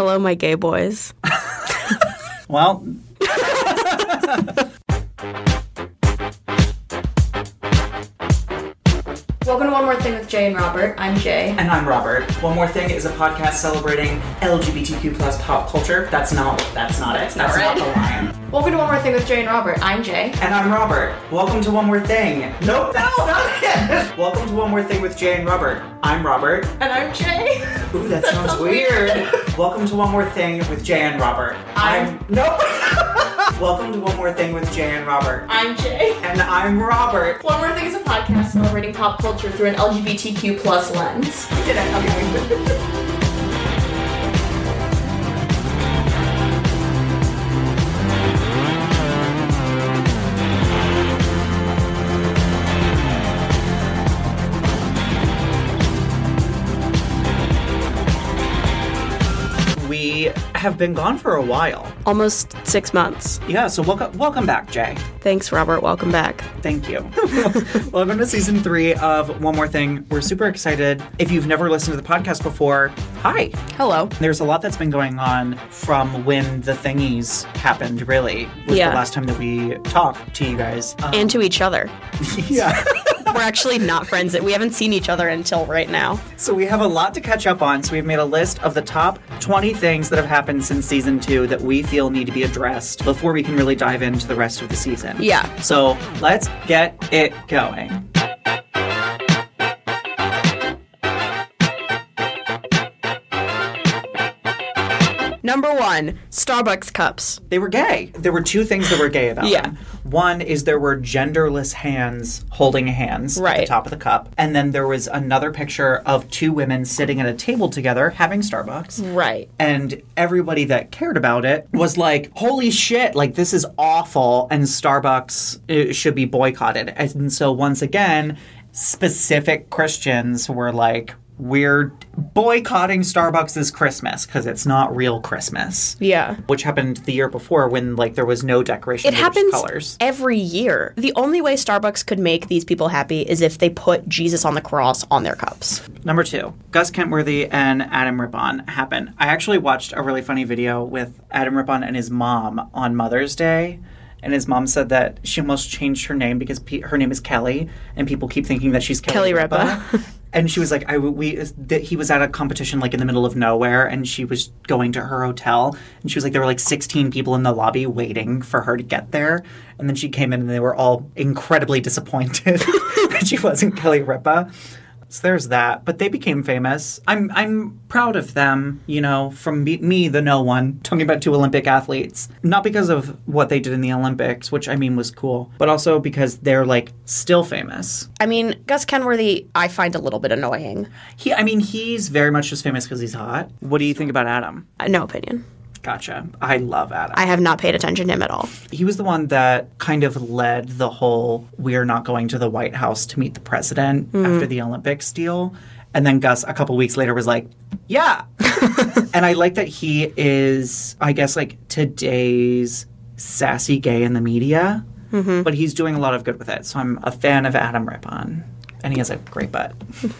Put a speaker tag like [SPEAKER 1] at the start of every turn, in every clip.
[SPEAKER 1] Hello, my gay boys.
[SPEAKER 2] Well,
[SPEAKER 3] Welcome to One More Thing with Jay and Robert. I'm Jay.
[SPEAKER 2] and I'm Robert. One more thing is a podcast celebrating LGBTQ plus pop culture. That's not. That's not it. That's
[SPEAKER 3] not
[SPEAKER 2] not
[SPEAKER 3] right.
[SPEAKER 2] the line.
[SPEAKER 3] Welcome to One More Thing with Jay and Robert. I'm Jay.
[SPEAKER 2] And I'm Robert. Welcome to One More Thing. Nope, that's not it. Welcome to One More Thing with Jay and Robert. I'm Robert.
[SPEAKER 3] And I'm Jay.
[SPEAKER 2] Ooh, that, sounds,
[SPEAKER 3] sounds
[SPEAKER 2] weird. Welcome to One More Thing with Jay and Robert.
[SPEAKER 3] I'm-
[SPEAKER 2] nope. Welcome to One More Thing with Jay and Robert.
[SPEAKER 3] I'm Jay.
[SPEAKER 2] And I'm Robert.
[SPEAKER 3] One More Thing is a podcast celebrating pop culture through an LGBTQ plus lens.
[SPEAKER 2] Did it? Okay. have been gone for a while.
[SPEAKER 1] Almost six months.
[SPEAKER 2] Yeah, so welcome, welcome back, Jay.
[SPEAKER 1] Thanks, Robert. Welcome back.
[SPEAKER 2] Thank you. Welcome to season three of One More Thing. We're super excited. If you've never listened to the podcast before, hi.
[SPEAKER 1] Hello.
[SPEAKER 2] There's a lot that's been going on from when the thingies happened, really. Was
[SPEAKER 1] Yeah.
[SPEAKER 2] the last time that we talked to you guys. Um,
[SPEAKER 1] And to each other.
[SPEAKER 2] yeah.
[SPEAKER 1] We're actually not friends. We haven't seen each other until right now.
[SPEAKER 2] so we have a lot to catch up on. So we've made a list of the top 20 things that have happened since season two that we feel need to be addressed before we can really dive into the rest of the season.
[SPEAKER 1] Yeah.
[SPEAKER 2] So let's get it going.
[SPEAKER 1] Number one, Starbucks cups.
[SPEAKER 2] They were gay. There were two things that were gay about
[SPEAKER 1] Yeah.
[SPEAKER 2] them. One is there were genderless hands holding hands right. at the top of the cup. And then there was another picture of two women sitting at a table together having Starbucks.
[SPEAKER 1] Right.
[SPEAKER 2] And everybody that cared about it was like, holy shit, like this is awful. And Starbucks uh, should be boycotted. And so once again, specific Christians were like, we're boycotting Starbucks this Christmas because it's not real Christmas
[SPEAKER 1] Yeah.
[SPEAKER 2] which happened the year before when like there was no decoration
[SPEAKER 1] It
[SPEAKER 2] there was just
[SPEAKER 1] happens
[SPEAKER 2] colors
[SPEAKER 1] every year. The only way Starbucks could make these people happy is if they put Jesus on the cross on their cups.
[SPEAKER 2] number two gus kenworthy and adam rippon happen i actually watched a really funny video with adam rippon and his mom on mother's day and his mom said that she almost changed her name because pe- her name is Kelly, and people keep thinking that she's Kelly,
[SPEAKER 1] Kelly Ripa.
[SPEAKER 2] and she was like, "I we he was at a competition like in the middle of nowhere, and she was going to her hotel, and she was like, there were like 16 people in the lobby waiting for her to get there, and then she came in, and they were all incredibly disappointed that she wasn't Kelly Ripa." So there's that, but they became famous. I'm I'm proud of them, you know, from me, me, the no one, talking about two Olympic athletes. Not because of what they did in the Olympics, which I mean was cool, but also because they're like still famous.
[SPEAKER 1] I mean, Gus Kenworthy, I find a little bit annoying.
[SPEAKER 2] He, I mean, he's very much just famous because he's hot. What do you think about Adam?
[SPEAKER 1] Uh, No opinion.
[SPEAKER 2] Gotcha. I love Adam.
[SPEAKER 1] I have not paid attention to him at all.
[SPEAKER 2] he was the one that kind of led the whole we're not going to the White House to meet the president mm-hmm. after the Olympics deal. And then Gus, a couple weeks later, was like, yeah. and I like that he is, I guess, like today's sassy gay in the media, mm-hmm. but he's doing a lot of good with it. So I'm a fan of Adam Rippon. And he has a great butt.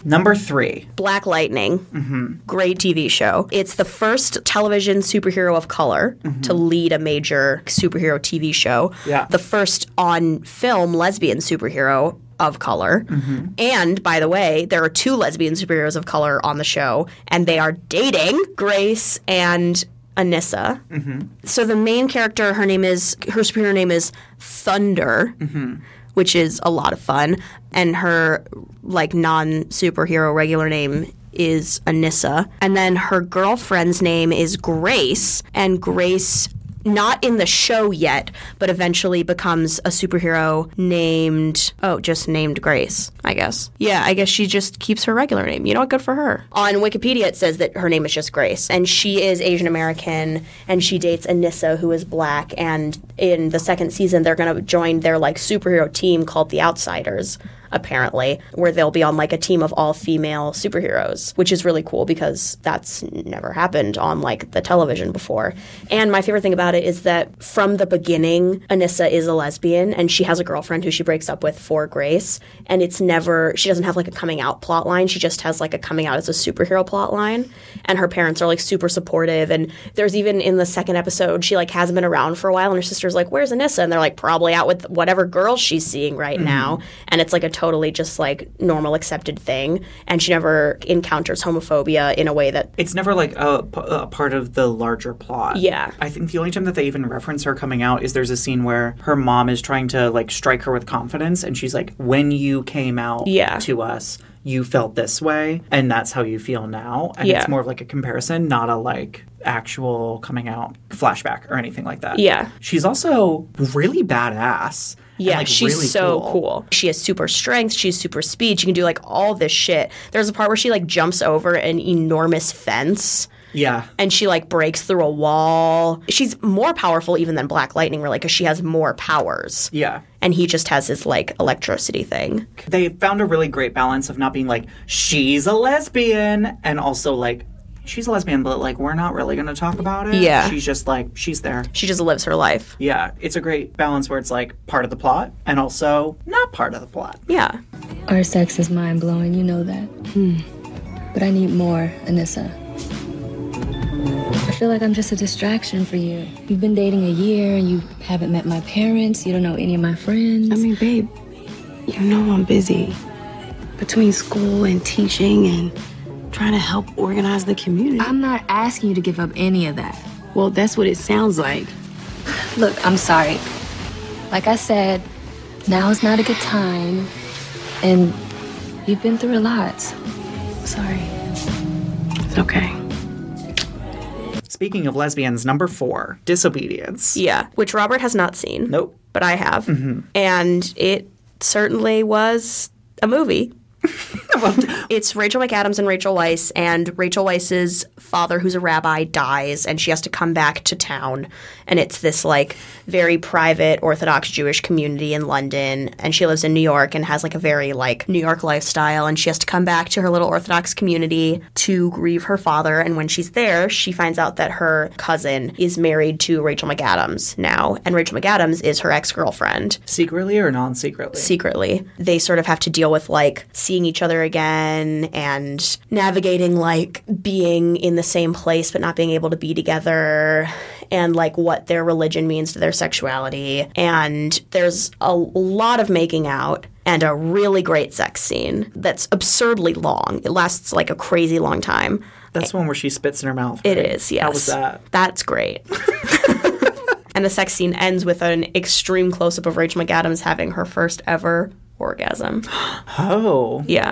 [SPEAKER 2] Number three.
[SPEAKER 1] Black Lightning, mm-hmm. great TV show. It's the first television superhero of color mm-hmm. to lead a major superhero TV show.
[SPEAKER 2] Yeah.
[SPEAKER 1] The first on film lesbian superhero of color. Mm-hmm. And by the way, there are two lesbian superheroes of color on the show, and they are dating Grace and Anissa. So the main character, her name is her superhero name is Thunder, which is a lot of fun, and her like non superhero regular name is Anissa, and then her girlfriend's name is Grace, and Grace. Not in the show yet, but eventually becomes a superhero named, oh, just named Grace, I guess. Yeah, I guess she just keeps her regular name. You know what? Good for her. On Wikipedia, it says that her name is just Grace, and she is Asian American, and she dates Anissa, who is black, and in the second season they're going to join their like superhero team called the Outsiders apparently, where they'll be on like a team of all female superheroes, which is really cool because that's never happened on like the television before. And my favorite thing about it is that from the beginning, Anissa is a lesbian and she has a girlfriend who she breaks up with for Grace. And it's never, she doesn't have like a coming out plot line. She just has like a coming out as a superhero plot line. And her parents are like super supportive. And there's even in the second episode, she like hasn't been around for a while and her sister's like, Where's Anissa? And they're like, Probably out with whatever girl she's seeing right mm-hmm. now. And it's like a totally just like normal accepted thing. And she never encounters homophobia in a way that
[SPEAKER 2] It's never like a part of the larger plot.
[SPEAKER 1] Yeah.
[SPEAKER 2] I think the only time that they even reference her coming out is there's a scene where her mom is trying to like strike her with confidence and she's like, When you came out
[SPEAKER 1] Yeah.
[SPEAKER 2] to us, you felt this way and that's how you feel now. And
[SPEAKER 1] Yeah.
[SPEAKER 2] it's more of like a comparison, not a like actual coming out flashback or anything like that.
[SPEAKER 1] Yeah.
[SPEAKER 2] She's also really badass.
[SPEAKER 1] Yeah,
[SPEAKER 2] like,
[SPEAKER 1] she's
[SPEAKER 2] really
[SPEAKER 1] so cool. She has super strength. She's super speed. She can do like all this shit. There's a part where she like jumps over an enormous fence
[SPEAKER 2] Yeah.
[SPEAKER 1] and she like breaks through a wall. She's more powerful even than Black Lightning, really, because she has more powers.
[SPEAKER 2] Yeah.
[SPEAKER 1] And he just has his like electricity thing.
[SPEAKER 2] they found a really great balance of not being like she's a lesbian and also like she's a lesbian but like we're not really going to talk about it
[SPEAKER 1] Yeah.
[SPEAKER 2] she's just like she's there
[SPEAKER 1] She just lives her life.
[SPEAKER 2] yeah it's a great balance where it's like part of the plot and also not part of the plot
[SPEAKER 1] Yeah.
[SPEAKER 4] Our sex is mind blowing, you know that. Hmm. But I need more, Anissa. I feel like I'm just a distraction for you. You've been dating a year and you haven't met my parents, you don't know any of my friends.
[SPEAKER 5] I mean, babe, you know I'm busy. Between school and teaching and trying to help organize the community.
[SPEAKER 4] I'm not asking you to give up any of that.
[SPEAKER 5] well, that's what it sounds like.
[SPEAKER 4] Look, I'm sorry. Like I said, now is not a good time. And you've been through a lot. Sorry.
[SPEAKER 5] It's okay.
[SPEAKER 2] Speaking of lesbians number four disobedience
[SPEAKER 1] Yeah. Which Robert has not seen.
[SPEAKER 2] nope
[SPEAKER 1] But I have. Mm-hmm. And it certainly was a movie. it's Rachel McAdams and Rachel Weisz, and Rachel Weisz's father, who's a rabbi, dies, and she has to come back to town. And it's this like very private Orthodox Jewish community in London, and she lives in New York and has like a very like New York lifestyle, and she has to come back to her little Orthodox community to grieve her father. And when she's there, she finds out that her cousin is married to Rachel McAdams now, and Rachel McAdams is her ex girlfriend
[SPEAKER 2] secretly or non-secretly
[SPEAKER 1] secretly. They sort of have to deal with like seeing each other again and navigating like being in the same place but not being able to be together and like what their religion means to their sexuality. And there's a lot of making out and a really great sex scene that's absurdly long. It lasts like a crazy long time.
[SPEAKER 2] that's the one where she spits in her mouth
[SPEAKER 1] It
[SPEAKER 2] right?
[SPEAKER 1] is, yes.
[SPEAKER 2] how was that
[SPEAKER 1] That's great. and the sex scene ends with an extreme close up of Rachel McAdams having her first ever orgasm.
[SPEAKER 2] oh
[SPEAKER 1] Yeah.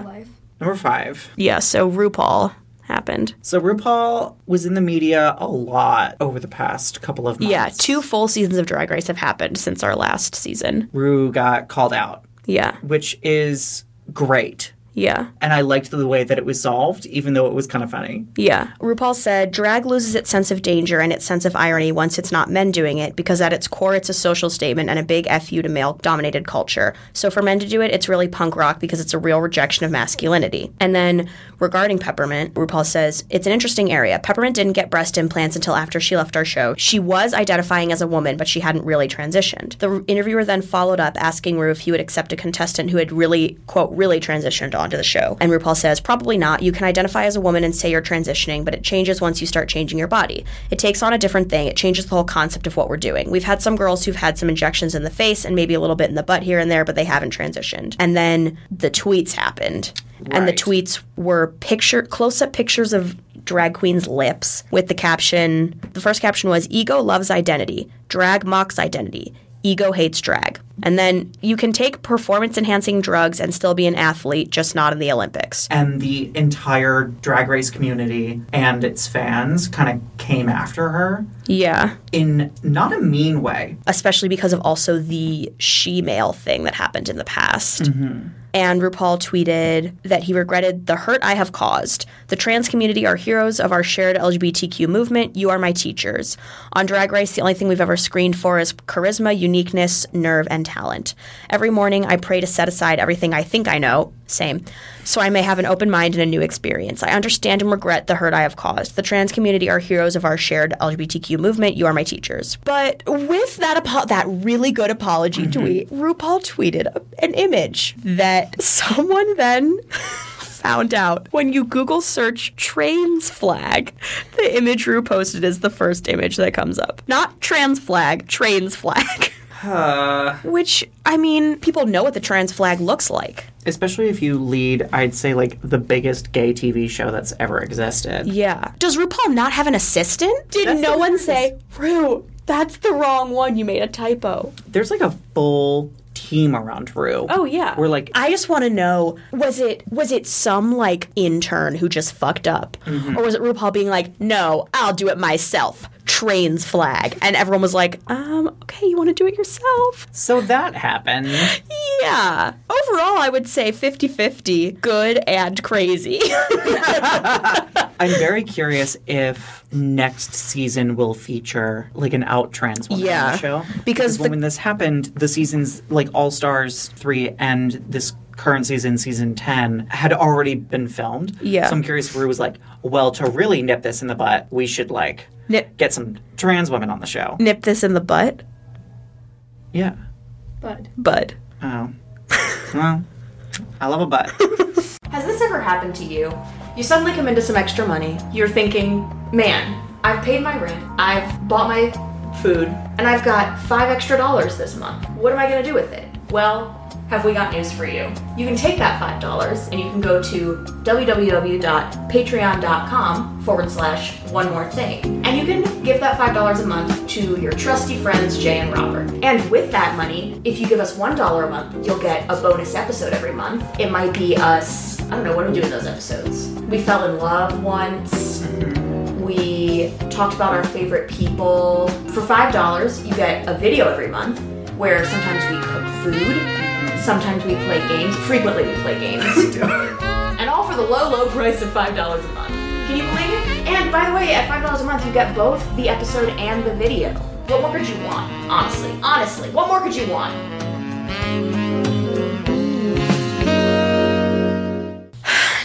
[SPEAKER 2] number five
[SPEAKER 1] Yeah, so RuPaul happened.
[SPEAKER 2] so RuPaul was in the media a lot over the past couple of months.
[SPEAKER 1] Yeah, two full seasons of Drag Race have happened since our last season.
[SPEAKER 2] Ru got called out,
[SPEAKER 1] Yeah.
[SPEAKER 2] which is great.
[SPEAKER 1] Yeah.
[SPEAKER 2] And I liked the way that it was solved, even though it was kind of funny.
[SPEAKER 1] Yeah. RuPaul said drag loses its sense of danger and its sense of irony once it's not men doing it because at its core it's a social statement and a big FU to male dominated culture. So for men to do it, it's really punk rock because it's a real rejection of masculinity. And then regarding Peppermint, RuPaul says it's an interesting area. Peppermint didn't get breast implants until after she left our show. She was identifying as a woman, but she hadn't really transitioned. The interviewer then followed up asking Ru if he would accept a contestant who had really, quote, really transitioned onto the show. And RuPaul says, probably not. You can identify as a woman and say you're transitioning, but it changes once you start changing your body. It takes on a different thing. It changes the whole concept of what we're doing. We've had some girls who've had some injections in the face and maybe a little bit in the butt here and there, but they haven't transitioned. And then the tweets happened. And the tweets were picture close up pictures of drag queen's lips with the caption the first caption was ego loves identity drag mocks identity ego hates drag. And then you can take performance enhancing drugs and still be an athlete just not in the olympics.
[SPEAKER 2] And the entire drag race community and its fans kind of came after her?
[SPEAKER 1] Yeah.
[SPEAKER 2] In not a mean way.
[SPEAKER 1] especially because of also the she male thing that happened in the past mm-hmm. And RuPaul tweeted that he regretted the hurt I have caused. The trans community are heroes of our shared LGBTQ movement. You are my teachers. On Drag Race, the only thing we've ever screened for is charisma, uniqueness, nerve, and talent. Every morning, I pray to set aside everything I think I know, same, so I may have an open mind and a new experience. I understand and regret the hurt I have caused. The trans community are heroes of our shared LGBTQ movement. You are my teachers. But with that apo- that really good apology mm-hmm. tweet, RuPaul tweeted a- an image that someone then found out when you Google search trains flag. The image Ru posted is the first image that comes up. Not trans flag, trains flag. Uh, Which, I mean, people know what the trans flag looks like.
[SPEAKER 2] Especially if you lead, I'd say, like the biggest gay TV show that's ever existed.
[SPEAKER 1] Yeah. Does RuPaul not have an assistant? Did
[SPEAKER 2] That's
[SPEAKER 1] no one say, Ru, that's the wrong one. You made a typo.
[SPEAKER 2] There's like a full team around Ru.
[SPEAKER 1] Oh yeah.
[SPEAKER 2] We're like,
[SPEAKER 1] I just want to know was it was it some like intern who just fucked up mm-hmm. or was it RuPaul being like, "No, I'll do it myself." Trains flag. And everyone was like, "Um, okay, you want to do it yourself?"
[SPEAKER 2] so that happened.
[SPEAKER 1] Yeah. Overall, I would say 50-50, good and crazy.
[SPEAKER 2] I'm very curious if next season will feature like an out trans woman on
[SPEAKER 1] Yeah,
[SPEAKER 2] the show.
[SPEAKER 1] because the-
[SPEAKER 2] when this happened, the seasons like All Stars three and this current season, season ten, had already been filmed.
[SPEAKER 1] Yeah.
[SPEAKER 2] So I'm curious if Ru was like, well, to really nip this in the butt, we should like
[SPEAKER 1] Nip-
[SPEAKER 2] get some trans women on the show.
[SPEAKER 1] Nip this in the butt,
[SPEAKER 2] Yeah.
[SPEAKER 3] Bud.
[SPEAKER 1] bud.
[SPEAKER 2] Oh. well, I love a butt.
[SPEAKER 3] Has this ever happened to you? You suddenly come into some extra money. You're thinking, man, I've paid my rent, I've bought my food, and I've got five extra dollars this month. What am I gonna do with it? Well, have we got news for you? You can take that five dollars and you can go to www.patreon.com forward slash one more thing. And you can give that five dollars a month to your trusty friends Jay and Robert. And with that money, if you give us one dollar a month, you'll get a bonus episode every month. It might be us, I don't know, what do we do in those episodes? We fell in love once. Mm-hmm. We talked about our favorite people. For $5, you get a video every month where sometimes we cook food, sometimes we play games. Frequently, we play games. we do. and all for the low, low price of $5 a month. Can you believe it? And by the way, at $5 a month, you get both the episode and the video. What more could you want? Honestly. Honestly, what more could you want?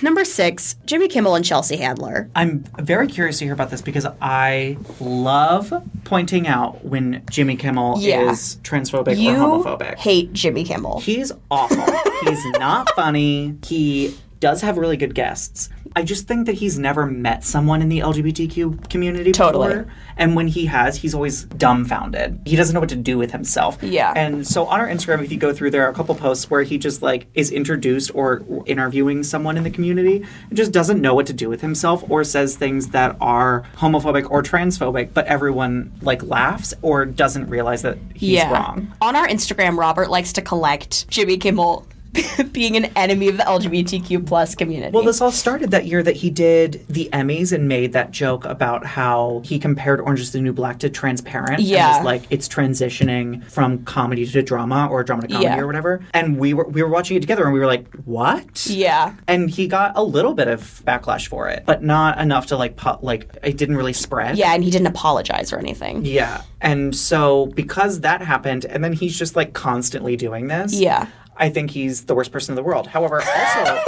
[SPEAKER 1] Number 6, Jimmy Kimmel and Chelsea Handler.
[SPEAKER 2] I'm very curious to hear about this because I love pointing out when Jimmy Kimmel
[SPEAKER 1] Yeah.
[SPEAKER 2] is transphobic
[SPEAKER 1] You
[SPEAKER 2] or homophobic.
[SPEAKER 1] hate Jimmy Kimmel.
[SPEAKER 2] He's awful. he's not funny. He does have really good guests. I just think that he's never met someone in the LGBTQ community
[SPEAKER 1] Totally.
[SPEAKER 2] before. And when he has, he's always dumbfounded. He doesn't know what to do with himself.
[SPEAKER 1] Yeah.
[SPEAKER 2] And so on our Instagram, if you go through, there are a couple posts where he just like is introduced or interviewing someone in the community and just doesn't know what to do with himself or says things that are homophobic or transphobic, but everyone like laughs or doesn't realize that he's wrong.
[SPEAKER 1] On our Instagram, Robert likes to collect Jimmy Kimmel being an enemy of the LGBTQ plus community.
[SPEAKER 2] Well, this all started that year that he did the Emmys and made that joke about how he compared Orange is the New Black to Transparent.
[SPEAKER 1] Yeah.
[SPEAKER 2] And was like it's transitioning from comedy to drama or drama to comedy
[SPEAKER 1] Yeah.
[SPEAKER 2] or whatever. And we were we were watching it together and we were like, what?
[SPEAKER 1] yeah.
[SPEAKER 2] And he got a little bit of backlash for it, but not enough to like pu- like it didn't really spread.
[SPEAKER 1] Yeah, and he didn't apologize or anything.
[SPEAKER 2] Yeah. And so because that happened and then he's just like constantly doing this.
[SPEAKER 1] Yeah.
[SPEAKER 2] I think he's the worst person in the world. However, also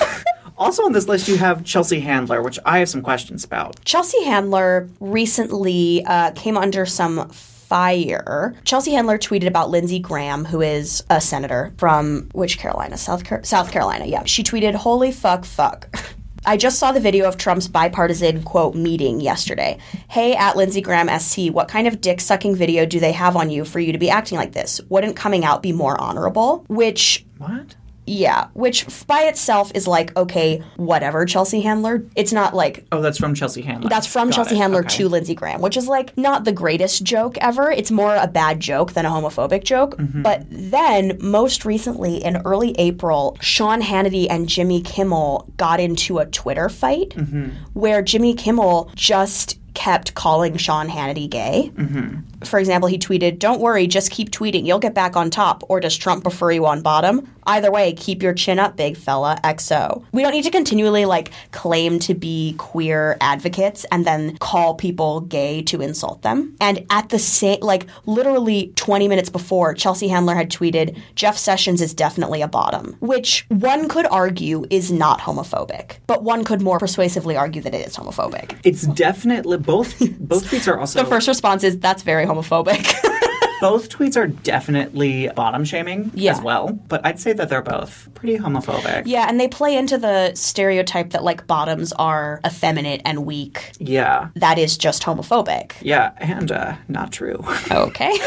[SPEAKER 2] also on this list you have Chelsea Handler, which I have some questions about.
[SPEAKER 1] Chelsea Handler recently uh, came under some fire. Chelsea Handler tweeted about Lindsey Graham, who is a senator from which Carolina? South Car- South Carolina. Yeah. She tweeted, "Holy fuck, fuck." I just saw the video of Trump's bipartisan quote meeting yesterday. Hey, at Lindsey Graham SC, what kind of dick sucking video do they have on you for you to be acting like this? Wouldn't coming out be more honorable? Which
[SPEAKER 2] What?
[SPEAKER 1] Yeah, which by itself is like, okay, whatever, Chelsea Handler. It's not like
[SPEAKER 2] Oh, that's from Chelsea Handler.
[SPEAKER 1] that's from
[SPEAKER 2] Got
[SPEAKER 1] Chelsea
[SPEAKER 2] it.
[SPEAKER 1] Handler
[SPEAKER 2] Okay.
[SPEAKER 1] to Lindsey Graham, which is like not the greatest joke ever. It's more a bad joke than a homophobic joke.
[SPEAKER 2] Mm-hmm.
[SPEAKER 1] But then, most recently, in early April, Sean Hannity and Jimmy Kimmel got into a Twitter fight
[SPEAKER 2] Mm-hmm.
[SPEAKER 1] where Jimmy Kimmel just kept calling Sean Hannity gay. Mm-hmm. for example, he tweeted, Don't worry, just keep tweeting. You'll get back on top. Or does Trump prefer you on bottom? Either way, keep your chin up, big fella. XO. We don't need to continually like claim to be queer advocates and then call people gay to insult them. And at the same, like literally 20 minutes before, Chelsea Handler had tweeted, Jeff Sessions is definitely a bottom, which one could argue is not homophobic, but one could more persuasively argue that it is homophobic.
[SPEAKER 2] It's definitely both. Both tweets are also
[SPEAKER 1] The first response is that's very homophobic.
[SPEAKER 2] both tweets are definitely bottom shaming
[SPEAKER 1] Yeah.
[SPEAKER 2] as well. But I'd say that they're both pretty homophobic.
[SPEAKER 1] yeah, and they play into the stereotype that like bottoms are effeminate and weak.
[SPEAKER 2] Yeah.
[SPEAKER 1] That is just homophobic.
[SPEAKER 2] Yeah, and uh, not true.
[SPEAKER 1] Okay.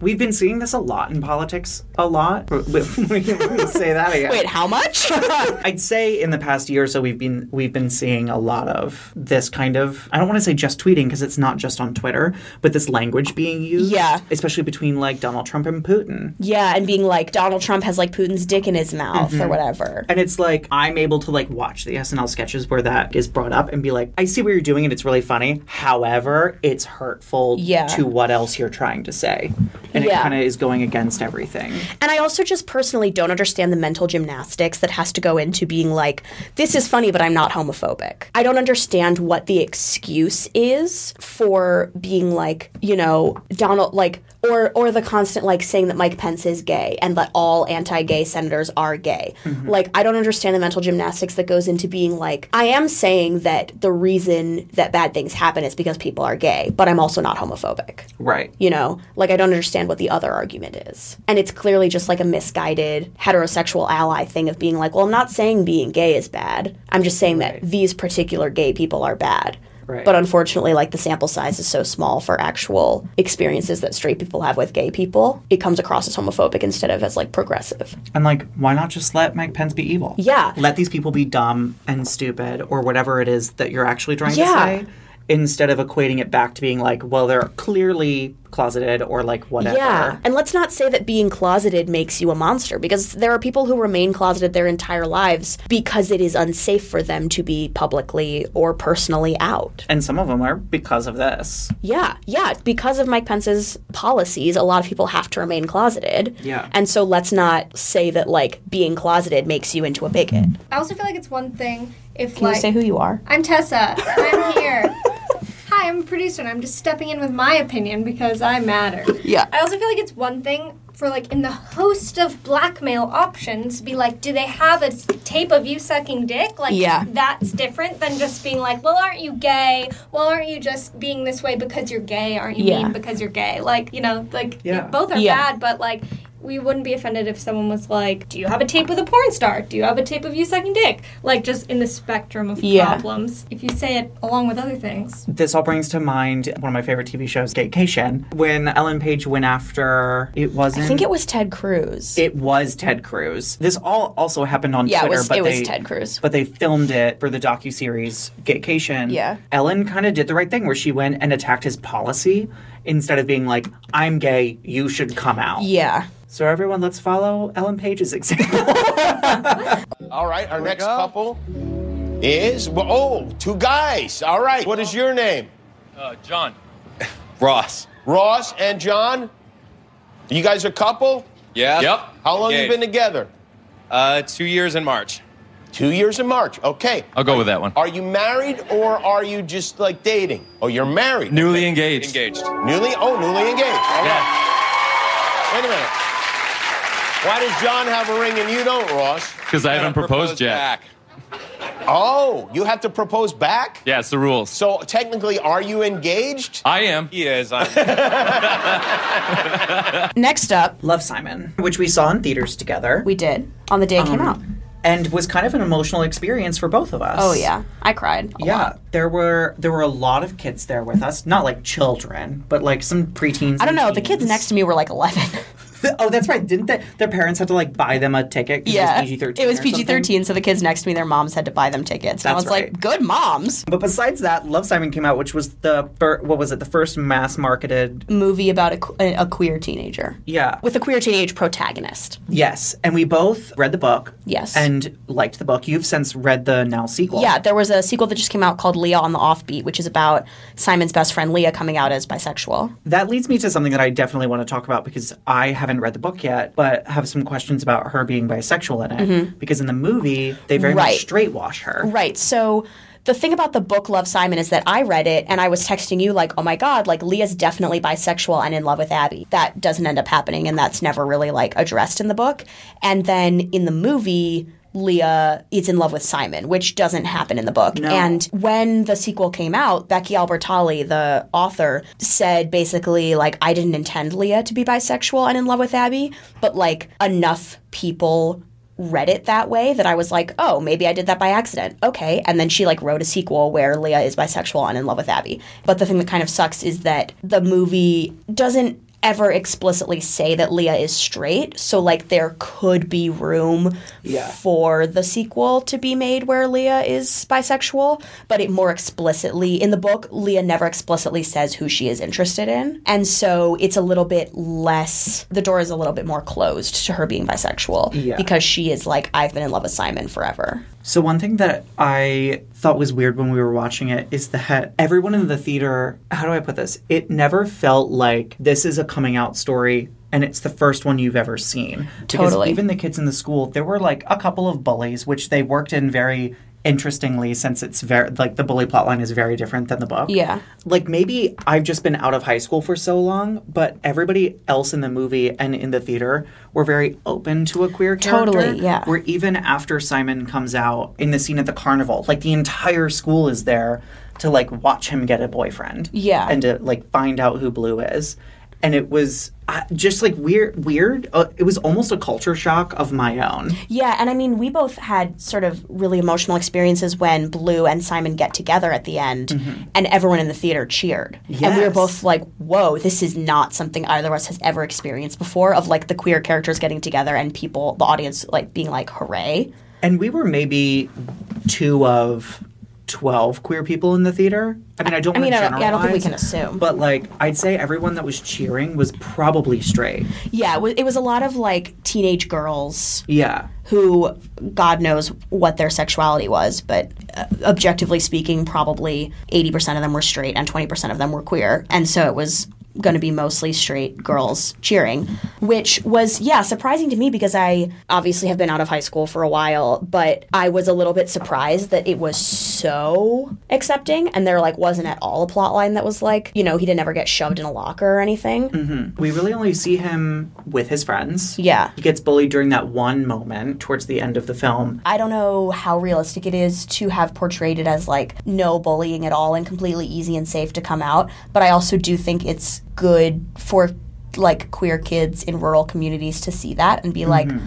[SPEAKER 2] We've been seeing this a lot in politics. A lot. we can say that again.
[SPEAKER 1] Wait, how much?
[SPEAKER 2] I'd say in the past year or so we've been we've been seeing a lot of this kind of I don't want to say just tweeting because it's not just on Twitter, but this language being used.
[SPEAKER 1] Yeah.
[SPEAKER 2] Especially between like Donald Trump and Putin.
[SPEAKER 1] yeah, and being like Donald Trump has like Putin's dick in his mouth or mm-hmm. whatever.
[SPEAKER 2] And it's like I'm able to like watch the SNL sketches where that is brought up and be like, I see what you're doing and it's really funny. However, it's hurtful
[SPEAKER 1] Yeah.
[SPEAKER 2] to what else you're trying to say. And it kind of is going against everything.
[SPEAKER 1] And I also just personally don't understand the mental gymnastics that has to go into being like, this is funny, but I'm not homophobic. I don't understand what the excuse is for being like, you know, Donald, like, or or the constant like saying that Mike Pence is gay and that all anti-gay senators are gay. Mm-hmm. Like I don't understand the mental gymnastics that goes into being like I am saying that the reason that bad things happen is because people are gay, but I'm also not homophobic.
[SPEAKER 2] Right.
[SPEAKER 1] You know, like I don't understand what the other argument is. And it's clearly just like a misguided heterosexual ally thing of being like, well, I'm not saying being gay is bad. I'm just saying that these particular gay people are bad.
[SPEAKER 2] Right.
[SPEAKER 1] But unfortunately, like the sample size is so small for actual experiences that straight people have with gay people, it comes across as homophobic instead of as like progressive.
[SPEAKER 2] And like, why not just let Mike Pence be evil?
[SPEAKER 1] Yeah.
[SPEAKER 2] Let these people be dumb and stupid or whatever it is that you're actually trying
[SPEAKER 1] Yeah.
[SPEAKER 2] to say. Instead of equating it back to being like, well, they're clearly closeted or like whatever.
[SPEAKER 1] Yeah. And let's not say that being closeted makes you a monster because there are people who remain closeted their entire lives because it is unsafe for them to be publicly or personally out.
[SPEAKER 2] And some of them are because of this.
[SPEAKER 1] Yeah, yeah. Because of Mike Pence's policies, a lot of people have to remain closeted.
[SPEAKER 2] Yeah.
[SPEAKER 1] And so let's not say that like being closeted makes you into a bigot.
[SPEAKER 6] I also feel like it's one thing if
[SPEAKER 1] Can
[SPEAKER 6] like
[SPEAKER 1] you say who you are?
[SPEAKER 6] I'm Tessa. I'm here. Hi, I'm a producer and I'm just stepping in with my opinion because I matter.
[SPEAKER 1] Yeah.
[SPEAKER 6] I also feel like it's one thing for like in the host of blackmail options to be like, do they have a tape of you sucking dick? Like
[SPEAKER 1] Yeah.
[SPEAKER 6] that's different than just being like, well, aren't you gay? Well, aren't you just being this way because you're gay? Aren't you
[SPEAKER 1] Yeah.
[SPEAKER 6] mean because you're gay? Like you know, like
[SPEAKER 2] Yeah.
[SPEAKER 6] both are
[SPEAKER 1] Yeah.
[SPEAKER 6] bad, but like. We wouldn't be offended if someone was like, "Do you have a tape with a porn star? Do you have a tape of you sucking dick?" Like just in the spectrum of
[SPEAKER 1] Yeah.
[SPEAKER 6] problems. If you say it along with other things,
[SPEAKER 2] This all brings to mind one of my favorite TV shows, Gaycation, when Ellen Page went after it wasn't.
[SPEAKER 1] I think it was Ted Cruz.
[SPEAKER 2] It was Ted Cruz. This all also happened on
[SPEAKER 1] yeah, it
[SPEAKER 2] Twitter,
[SPEAKER 1] was,
[SPEAKER 2] but
[SPEAKER 1] it was Ted Cruz.
[SPEAKER 2] but they filmed it for the docu series Gaycation.
[SPEAKER 1] Yeah.
[SPEAKER 2] Ellen kind of did the right thing where she went and attacked his policy instead of being like, "I'm gay, you should come out."
[SPEAKER 1] Yeah.
[SPEAKER 2] So everyone, let's follow Ellen Page's example.
[SPEAKER 7] All right, our next couple is well, oh, two guys. All right, what is your name?
[SPEAKER 8] Uh, John.
[SPEAKER 7] Ross. Ross and John. You guys are a couple?
[SPEAKER 8] Yeah. Yep.
[SPEAKER 7] How long you been together?
[SPEAKER 8] Uh, two years in March.
[SPEAKER 7] Two years in March. Okay.
[SPEAKER 8] I'll go with that one.
[SPEAKER 7] Are you married or are you just like dating? Oh, you're married.
[SPEAKER 8] Newly engaged. Engaged.
[SPEAKER 7] Newly? Oh, newly engaged. All right. Wait a minute. Why does John have a ring and you don't, Ross?
[SPEAKER 8] Because I haven't proposed yet.
[SPEAKER 7] Oh, you have to propose back?
[SPEAKER 8] Yeah, it's the rules.
[SPEAKER 7] So technically, are you engaged?
[SPEAKER 8] I am. He is. I'm.
[SPEAKER 1] Next up,
[SPEAKER 2] Love Simon, which we saw in theaters together.
[SPEAKER 1] we did on the day it came
[SPEAKER 2] Um,
[SPEAKER 1] out.
[SPEAKER 2] And was kind of an emotional experience for both of us.
[SPEAKER 1] Oh yeah, I cried.
[SPEAKER 2] Yeah,
[SPEAKER 1] lot.
[SPEAKER 2] there were there were a lot of kids there with us. Not like children, but like some preteens.
[SPEAKER 1] I don't know. The kids next to me were like 11.
[SPEAKER 2] oh, that's right. Didn't they, their parents have to like buy them a ticket?
[SPEAKER 1] Yeah,
[SPEAKER 2] it was PG thirteen.
[SPEAKER 1] It was PG thirteen, so the kids next to me, their moms had to buy them tickets. And I was like, good moms.
[SPEAKER 2] But besides that, Love Simon came out, which was the fir- what was it? The first mass marketed.
[SPEAKER 1] Movie about a, a queer teenager
[SPEAKER 2] Yeah.
[SPEAKER 1] with a queer teenage protagonist.
[SPEAKER 2] Yes, and we both read the book.
[SPEAKER 1] Yes.
[SPEAKER 2] And liked the book. You've since read the now sequel.
[SPEAKER 1] Yeah, there was a sequel that just came out called Leah on the Offbeat, which is about Simon's best friend Leah coming out as bisexual.
[SPEAKER 2] That leads me to something that I definitely want to talk about because I haven't read the book yet, but have some questions about her being bisexual in it. Because in the movie, they very
[SPEAKER 1] Mm-hmm. Right.
[SPEAKER 2] much straight wash her.
[SPEAKER 1] Right. So the thing about the book Love Simon is that I read it and I was texting you like, "Oh my god, like Leah's definitely bisexual and in love with Abby." That doesn't end up happening and that's never really like addressed in the book. And then in the movie Leah is in love with Simon, which doesn't happen in the book. And when the sequel came out, Becky Albertalli, the author, said basically like I didn't intend Leah to be bisexual and in love with Abby, but like enough people read it that way that I was like, oh, maybe I did that by accident. Okay. And then she like wrote a sequel where Leah is bisexual and in love with Abby. But the thing that kind of sucks is that the movie doesn't ever explicitly say that Leah is straight. So like there could be room
[SPEAKER 2] Yeah.
[SPEAKER 1] for the sequel to be made where Leah is bisexual, but it more explicitly in the book, Leah never explicitly says who she is interested in. And so it's a little bit less the door is a little bit more closed to her being bisexual
[SPEAKER 2] Yeah.
[SPEAKER 1] because she is like I've been in love with Simon forever.
[SPEAKER 2] So one thing that I thought was weird when we were watching it is that everyone in the theater, how do I put this? It never felt like this is a coming out story and it's the first one you've ever seen. Because
[SPEAKER 1] Totally.
[SPEAKER 2] even the kids in the school, there were like a couple of bullies which they worked in very interestingly since it's very like the bully plotline is very different than the book.
[SPEAKER 1] Yeah.
[SPEAKER 2] Like maybe I've just been out of high school for so long, but everybody else in the movie and in the theater were very open to a queer character.
[SPEAKER 1] Totally, yeah.
[SPEAKER 2] Where even after Simon comes out in the scene at the carnival, like the entire school is there to like watch him get a boyfriend.
[SPEAKER 1] Yeah.
[SPEAKER 2] And to like find out who Blue is. And it was uh, just like weird, weird. Uh, it was almost a culture shock of my own.
[SPEAKER 1] Yeah, and I mean, we both had sort of really emotional experiences when Blue and Simon get together at the end, and everyone in the theater cheered. And we were both like, whoa, this is not something either of us has ever experienced before of like the queer characters getting together and people, the audience, like being like, hooray.
[SPEAKER 2] And we were maybe two of 12 queer people in the theater. I mean, I don't
[SPEAKER 1] I mean,
[SPEAKER 2] want
[SPEAKER 1] I don't- yeah, I don't think we can assume.
[SPEAKER 2] But like, I'd say everyone that was cheering was probably straight.
[SPEAKER 1] Yeah, it was, a lot of like teenage girls
[SPEAKER 2] Yeah.
[SPEAKER 1] who God knows what their sexuality was, but uh, objectively speaking, probably 80% of them were straight and 20% of them were queer. And so it was going to be mostly straight girls cheering, which was, yeah, surprising to me because I obviously have been out of high school for a while, but I was a little bit surprised that it was so accepting and there like wasn't at all a plot line that was like, you know, he didn't ever get shoved in a locker or anything. Mm-hmm.
[SPEAKER 2] We really only see him with his friends.
[SPEAKER 1] Yeah.
[SPEAKER 2] He gets bullied during that one moment towards the end of the film.
[SPEAKER 1] I don't know how realistic it is to have portrayed it as like no bullying at all and completely easy and safe to come out, but I also do think it's good for like queer kids in rural communities to see that and be like mm-hmm.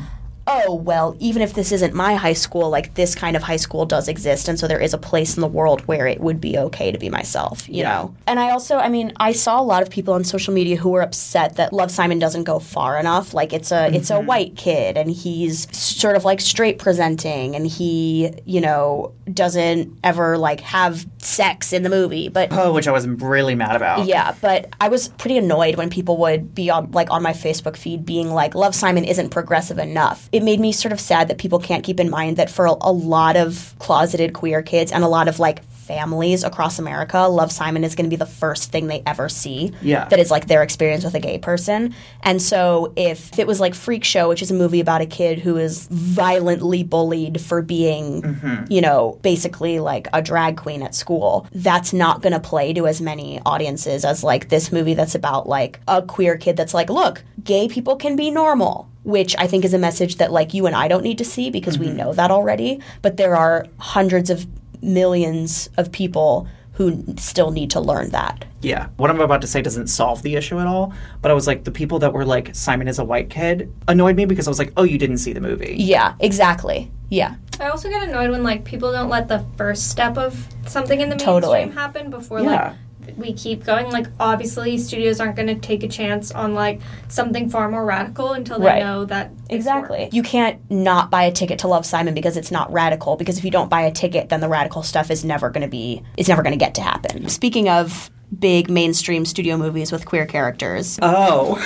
[SPEAKER 1] Oh well even if this isn't my high school like this kind of high school does exist and so there is a place in the world where it would be okay to be myself you know and i also i mean i saw a lot of people on social media who were upset that love simon doesn't go far enough like it's a it's a mm-hmm. white kid and he's sort of like straight presenting and he you know doesn't ever like have sex in the movie but
[SPEAKER 2] Oh, which I was really mad about.
[SPEAKER 1] yeah, but I was pretty annoyed when people would be on like on my Facebook feed being like, "Love Simon isn't progressive enough." It made me sort of sad that people can't keep in mind that for a, a lot of closeted queer kids and a lot of like families across America, Love Simon is going to be the first thing they ever see.
[SPEAKER 2] Yeah.
[SPEAKER 1] That is like their experience with a gay person. And so if it was like Freak Show, which is a movie about a kid who is violently bullied for being, mm-hmm. you know, basically like a drag queen at school, that's not going to play to as many audiences as like this movie that's about like a queer kid that's like, look, gay people can be normal. Which I think is a message that like you and I don't need to see because we mm-hmm. know that already. But there are hundreds of millions of people who still need to learn that.
[SPEAKER 2] Yeah. What I'm about to say doesn't solve the issue at all, but I was like, the people that were like, Simon is a white kid annoyed me because I was like, oh, you didn't see the movie.
[SPEAKER 1] Yeah, exactly. Yeah.
[SPEAKER 6] I also get annoyed when like people don't let the first step of something in the
[SPEAKER 1] Totally.
[SPEAKER 6] mainstream happen before
[SPEAKER 2] Yeah.
[SPEAKER 6] like we keep going. Like obviously, studios aren't going to take a chance on like something far more radical until they
[SPEAKER 1] Right.
[SPEAKER 6] know that
[SPEAKER 1] Exactly. You can't not buy a ticket to Love Simon because it's not radical. Because if you don't buy a ticket, then the radical stuff is never going to be. It's never going to get to happen. Speaking of big mainstream studio movies with queer characters,
[SPEAKER 2] Oh,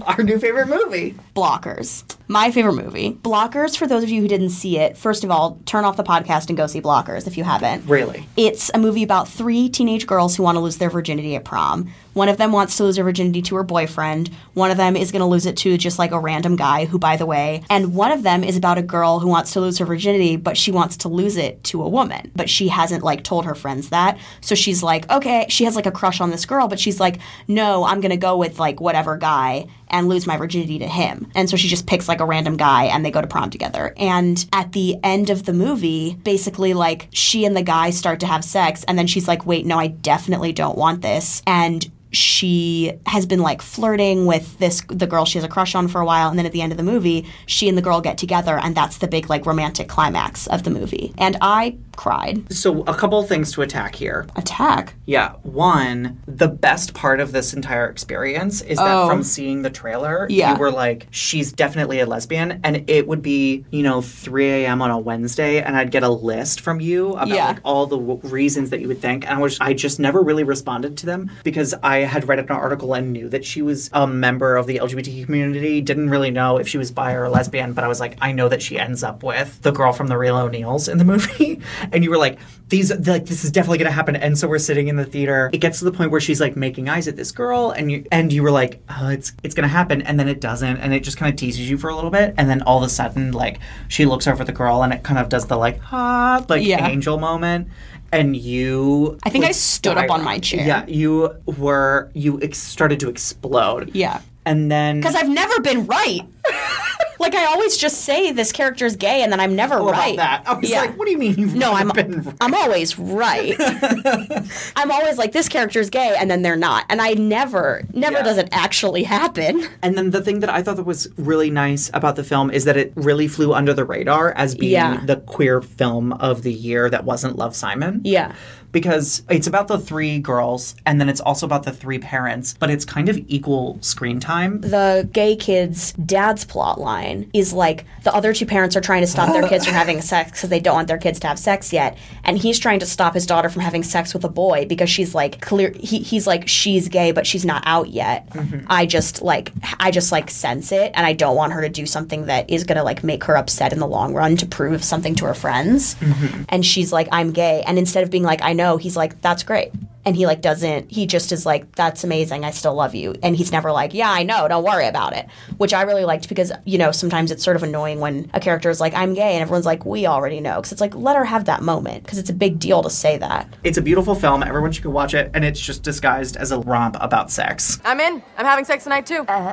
[SPEAKER 2] our new favorite movie.
[SPEAKER 1] Blockers. My favorite movie. Blockers. For those of you who didn't see it, first of all, turn off the podcast and go see Blockers if you haven't.
[SPEAKER 2] Really?
[SPEAKER 1] It's a movie about three teenage girls who want to lose their virginity at prom. One of them wants to lose her virginity to her boyfriend. One of them is going to lose it to just like a random guy, who, by the way, and one of them is about a girl who wants to lose her virginity, but she wants to lose it to a woman. But she hasn't like told her friends that. So she's like, okay, she has like a crush on this girl, but she's like, no, I'm going to go with like whatever guy and lose my virginity to him. And so she just picks like a random guy and they go to prom together. And at the end of the movie, basically like she and the guy start to have sex and then she's like, "Wait, no, I definitely don't want this." And she has been like flirting with this the girl she has a crush on for a while and then at the end of the movie she and the girl get together and that's the big like romantic climax of the movie. And i cried
[SPEAKER 2] So, a couple of things to attack here.
[SPEAKER 1] attack
[SPEAKER 2] Yeah, one, the best part of this entire experience is that
[SPEAKER 1] Oh.
[SPEAKER 2] from seeing the trailer,
[SPEAKER 1] Yeah.
[SPEAKER 2] you were like, she's definitely a lesbian. And it would be, you know, 3 a.m. on a Wednesday, and I'd get a list from you about
[SPEAKER 1] Yeah.
[SPEAKER 2] like all the w- reasons that you would think. And I was, I just never really responded to them because I had read an article and knew that she was a member of the LGBT community. Didn't really know if she was bi or lesbian, but I was like, I know that she ends up with the girl from the Real O'Neals in the movie. And you were like, these, like, this is definitely going to happen. And so we're sitting in the theater. It gets to the point where she's like making eyes at this girl, and you and you were like, oh, it's it's going to happen, and then it doesn't, and it just kind of teases you for a little bit, and then all of a sudden, like, she looks over at the girl, and it kind of does the like, ah, like
[SPEAKER 1] Yeah.
[SPEAKER 2] angel moment. And you,
[SPEAKER 1] I think I stood up on my chair.
[SPEAKER 2] Yeah, you were you ex- started to explode.
[SPEAKER 1] yeah
[SPEAKER 2] and then
[SPEAKER 1] because i've never been right like i always just say this character is gay and then i'm never
[SPEAKER 2] Oh, about
[SPEAKER 1] right
[SPEAKER 2] that. I was
[SPEAKER 1] Yeah.
[SPEAKER 2] like, what do you mean you've
[SPEAKER 1] No,
[SPEAKER 2] never
[SPEAKER 1] I'm
[SPEAKER 2] been right?
[SPEAKER 1] I'm always right. I'm always like this character is gay and then they're not. And I never never
[SPEAKER 2] Yeah.
[SPEAKER 1] does it actually happen.
[SPEAKER 2] And then the thing that I thought that was really nice about the film is that it really flew under the radar as being
[SPEAKER 1] Yeah.
[SPEAKER 2] the queer film of the year that wasn't Love Simon.
[SPEAKER 1] Yeah.
[SPEAKER 2] Because it's about the three girls and then it's also about the three parents, but it's kind of equal screen time.
[SPEAKER 1] The gay kid's dad's plot line is like the other two parents are trying to stop their kids from having sex because they don't want their kids to have sex yet. And he's trying to stop his daughter from having sex with a boy because she's like clear he, he's like she's gay but she's not out yet. Mm-hmm. I just like I just like sense it and I don't want her to do something that is gonna like make her upset in the long run to prove something to her friends. Mm-hmm. And she's like, I'm gay. And instead of being like, I know, he's like, that's great. And he like doesn't he just is like, that's amazing, I still love you. And he's never like, Yeah, I know, don't worry about it. Which I really liked because, you know, sometimes it's sort of annoying when a character is like, I'm gay and everyone's like, We already know. Because it's like, let her have that moment. Because it's a big deal to say that.
[SPEAKER 2] It's a beautiful film. Everyone should go watch it. And it's just disguised as a romp about sex.
[SPEAKER 9] I'm in. I'm having sex tonight too.
[SPEAKER 10] Uh,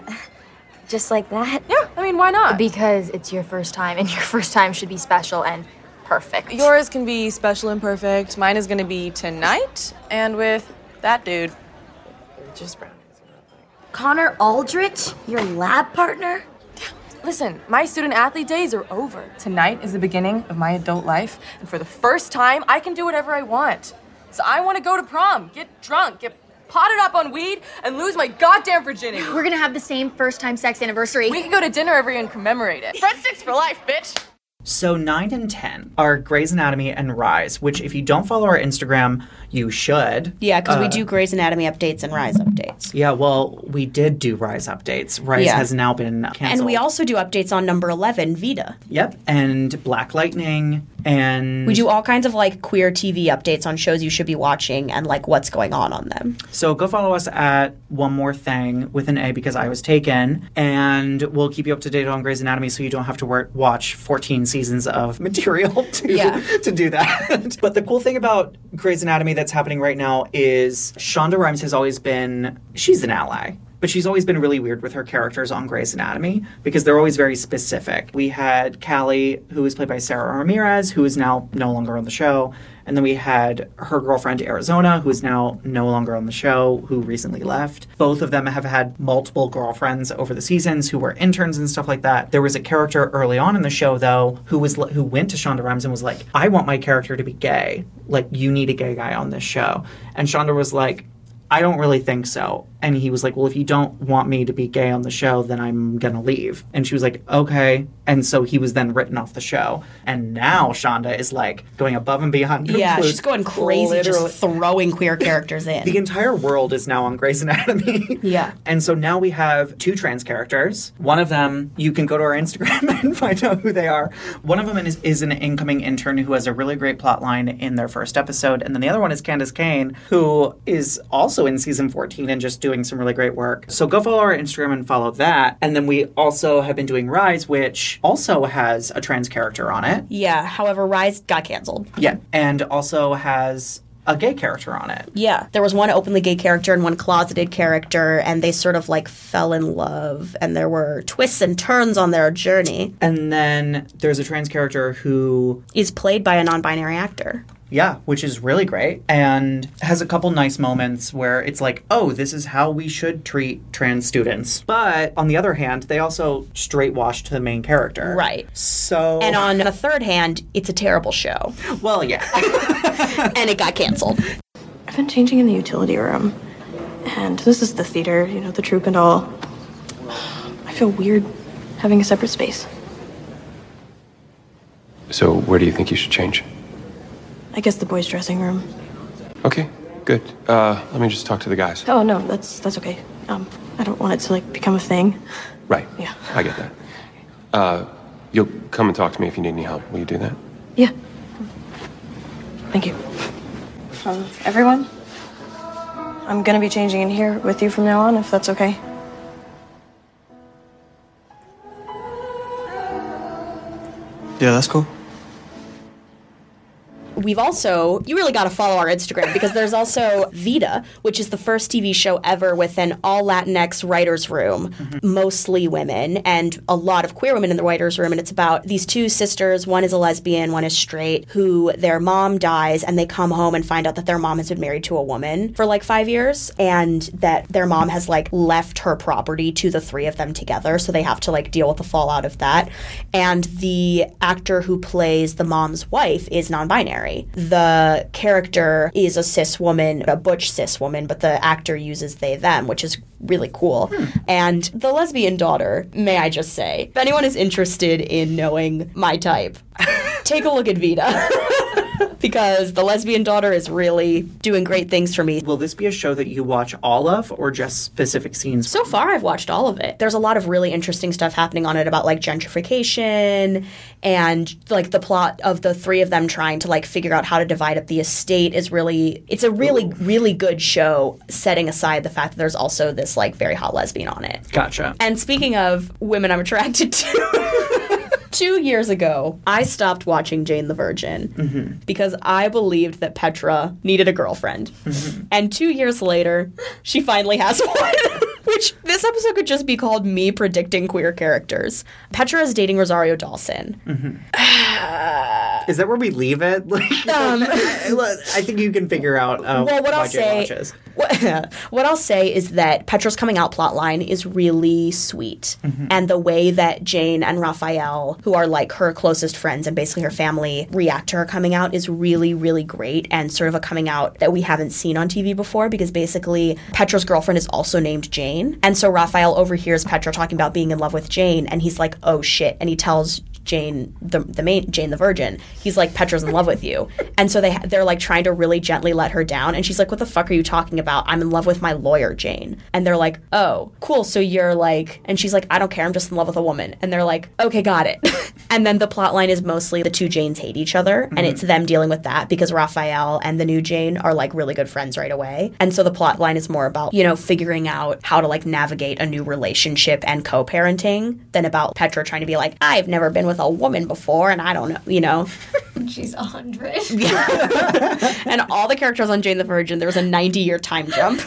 [SPEAKER 10] just like that?
[SPEAKER 9] yeah, I mean, why not?
[SPEAKER 10] Because it's your first time, and your first time should be special and perfect.
[SPEAKER 9] Yours can be special and perfect. Mine is gonna be tonight, and with that dude. Just brown.
[SPEAKER 10] Connor Aldrich, your lab partner?
[SPEAKER 9] Listen, my student athlete days are over. Tonight is the beginning of my adult life, and for the first time, I can do whatever I want. So I want to go to prom, get drunk, get potted up on weed, and lose my goddamn virginity.
[SPEAKER 10] We're gonna have the same first time sex anniversary.
[SPEAKER 9] We can go to dinner every year and commemorate it. Breadsticks for life, bitch.
[SPEAKER 2] So 9 and 10 are Grey's Anatomy and Rise, which if you don't follow our Instagram, you should.
[SPEAKER 1] Yeah, because we
[SPEAKER 2] Uh,
[SPEAKER 1] do Grey's Anatomy updates and Rise updates.
[SPEAKER 2] Yeah, well, we did do Rise updates. Rise
[SPEAKER 1] Yeah.
[SPEAKER 2] has now been canceled.
[SPEAKER 1] And we also do updates on number 11, Vida.
[SPEAKER 2] Yep, and Black Lightning and
[SPEAKER 1] We do all kinds of like queer TV updates on shows you should be watching and like what's going on on them.
[SPEAKER 2] So go follow us at One More Thing with an A because I was taken, and we'll keep you up to date on Grey's Anatomy so you don't have to wor- watch 14 seasons of material to
[SPEAKER 1] Yeah.
[SPEAKER 2] to do that. but the cool thing about Grey's Anatomy that's happening right now is Shonda Rhimes has always been she's an ally. But she's always been really weird with her characters on Grey's Anatomy because they're always very specific. We had Callie, who was played by Sara Ramirez, who is now no longer on the show. And then we had her girlfriend Arizona, who is now no longer on the show, who recently left. Both of them have had multiple girlfriends over the seasons who were interns and stuff like that. There was a character early on in the show though who was who went to Shonda Rhimes and was like, "I want my character to be gay. Like you need a gay guy on this show." And Shonda was like, I don't really think so. And he was like, Well, if you don't want me to be gay on the show, then I'm going to leave. And she was like, Okay. And so he was then written off the show. And now Shonda is like going above and beyond.
[SPEAKER 1] Yeah,
[SPEAKER 2] include
[SPEAKER 1] she's going crazy,
[SPEAKER 2] literally-
[SPEAKER 1] just throwing queer characters in.
[SPEAKER 2] the entire world is now on Grey's Anatomy.
[SPEAKER 1] Yeah.
[SPEAKER 2] And so now we have two trans characters. One of them, you can go to our Instagram and find out who they are. One of them is, is an incoming intern who has a really great plot line in their first episode. And then the other one is Candis Cayne, who is also in season 14 and just doing some really great work. So go follow our Instagram and follow that. And then we also have been doing Rise, which also has a trans character on it.
[SPEAKER 1] yeah, however, Rise got canceled.
[SPEAKER 2] Yeah. And also has a gay character on it.
[SPEAKER 1] Yeah, there was one openly gay character and one closeted character, and they sort of like fell in love, and there were twists and turns on their journey.
[SPEAKER 2] And then there's a trans character who
[SPEAKER 1] Is played by a non binary actor.
[SPEAKER 2] Yeah, which is really great and has a couple nice moments where it's like, oh, this is how we should treat trans students. But on the other hand, they also straight washed the main character.
[SPEAKER 1] Right.
[SPEAKER 2] So.
[SPEAKER 1] And on the third hand, it's a terrible show,
[SPEAKER 2] Well, yeah.
[SPEAKER 1] and it got canceled.
[SPEAKER 11] I've been changing in the utility room, and this is the theater, you know, the troupe and all. I feel weird having a separate space.
[SPEAKER 12] So, where do you think you should change?
[SPEAKER 11] I guess the boys' dressing room.
[SPEAKER 12] Okay, good. Uh, let me just talk to the guys.
[SPEAKER 11] Oh no, that's that's okay. Um, I don't want it to like become a thing.
[SPEAKER 12] Right.
[SPEAKER 11] Yeah.
[SPEAKER 12] I get that. Uh, you'll come and talk to me if you need any help. Will you do that?
[SPEAKER 11] Yeah. Thank you. Um, everyone, I'm gonna be changing in here with you from now on, if that's okay.
[SPEAKER 13] Yeah, that's cool.
[SPEAKER 1] We've also, you really got to follow our Instagram because there's also Vida, which is the first TV show ever with an all Latinx writer's room, mm-hmm. mostly women, and a lot of queer women in the writer's room. And it's about these two sisters, one is a lesbian, one is straight, who their mom dies and they come home and find out that their mom has been married to a woman for like five years and that their mom has like left her property to the three of them together. So they have to like deal with the fallout of that. And the actor who plays the mom's wife is non binary. The character is a cis woman, a butch cis woman, but the actor uses they them, which is really cool. Hmm. And the lesbian daughter, may I just say, if anyone is interested in knowing my type, take a look at Vida. because the lesbian daughter is really doing great things for me.
[SPEAKER 2] Will this be a show that you watch all of or just specific scenes?
[SPEAKER 1] So far, I've watched all of it. There's a lot of really interesting stuff happening on it about like gentrification and like the plot of the three of them trying to like figure out how to divide up the estate is really, it's a really, really good show, setting aside the fact that there's also this like very hot lesbian on it.
[SPEAKER 2] Gotcha.
[SPEAKER 1] And speaking of women I'm attracted to, two years ago, I stopped watching Jane the Virgin mm-hmm. because I believed that Petra needed a girlfriend. Mm-hmm. And two years later, she finally has one. Which this episode could just be called me predicting queer characters. Petra is dating Rosario Dawson.
[SPEAKER 2] Is that where we leave it? Like,
[SPEAKER 1] Um,
[SPEAKER 2] I think you can figure out uh,
[SPEAKER 1] well, what I'll say, what, what I'll say is that Petra's coming out plotline is really sweet, and the way that Jane and Raphael, who are like her closest friends and basically her family, react to her coming out is really, really great, and sort of a coming out that we haven't seen on TV before. Because basically, Petra's girlfriend is also named Jane, and so Raphael overhears Petra talking about being in love with Jane, and he's like, "Oh shit!" and he tells Jane the the main Jane the Virgin. He's like Petra's in love with you, and so they they're like trying to really gently let her down, and she's like, "What the fuck are you talking about? I'm in love with my lawyer, Jane." And they're like, "Oh, cool. So you're like," and she's like, "I don't care. I'm just in love with a woman." And they're like, "Okay, got it." and then the plot line is mostly the two Janes hate each other, and mm-hmm. it's them dealing with that because Raphael and the new Jane are like really good friends right away, and so the plot line is more about you know figuring out how to like navigate a new relationship and co-parenting than about Petra trying to be like, "I've never been with a woman before, and I don't know," you know.
[SPEAKER 6] She's a hundred.
[SPEAKER 1] and all the characters on Jane the Virgin, there was a 90 year time jump.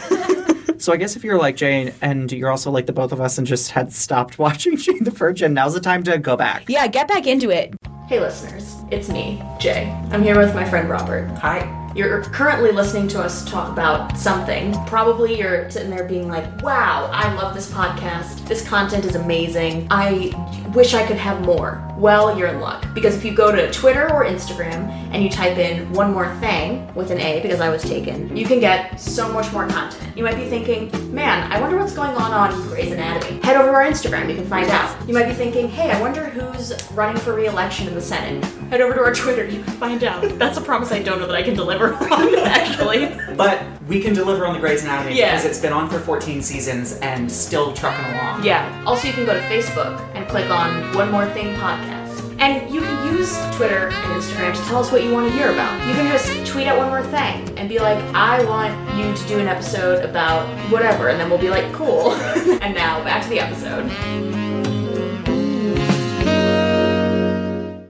[SPEAKER 2] So I guess if you're like Jane and you're also like the both of us and just had stopped watching Jane the Virgin, now's the time to go back.
[SPEAKER 1] yeah, get back into it.
[SPEAKER 3] Hey listeners, it's me, Jay. I'm here with my friend Robert. Hi. You're currently listening to us talk about something. Probably you're sitting there being like, wow, I love this podcast. This content is amazing. I wish I could have more. Well, you're in luck. Because if you go to Twitter or Instagram and you type in one more thing with an A because I was taken, you can get so much more content. You might be thinking, man, I wonder what's going on on Grey's Anatomy. Head over to our Instagram, you can find out. You might be thinking, hey, I wonder who's running for re-election in the Senate. Head over to our Twitter, you can find out. That's a promise I don't know that I can deliver on, actually.
[SPEAKER 2] But we can deliver on the Grey's Anatomy
[SPEAKER 3] Yeah.
[SPEAKER 2] because it's been on for 14 seasons and still trucking along.
[SPEAKER 3] Yeah. Also, you can go to Facebook and click on One More Thing podcast. And you can use Twitter and Instagram to tell us what you want to hear about. You can just tweet out one more thing and be like, I want you to do an episode about whatever, and then we'll be like, cool. and now back to the episode.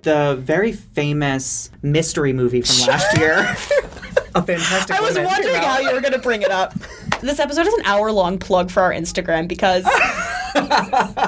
[SPEAKER 2] The very famous mystery movie from last year. A fantastic.
[SPEAKER 1] I was
[SPEAKER 2] Woman
[SPEAKER 1] wondering how you were going to bring it up. This episode is an hour long plug for our Instagram because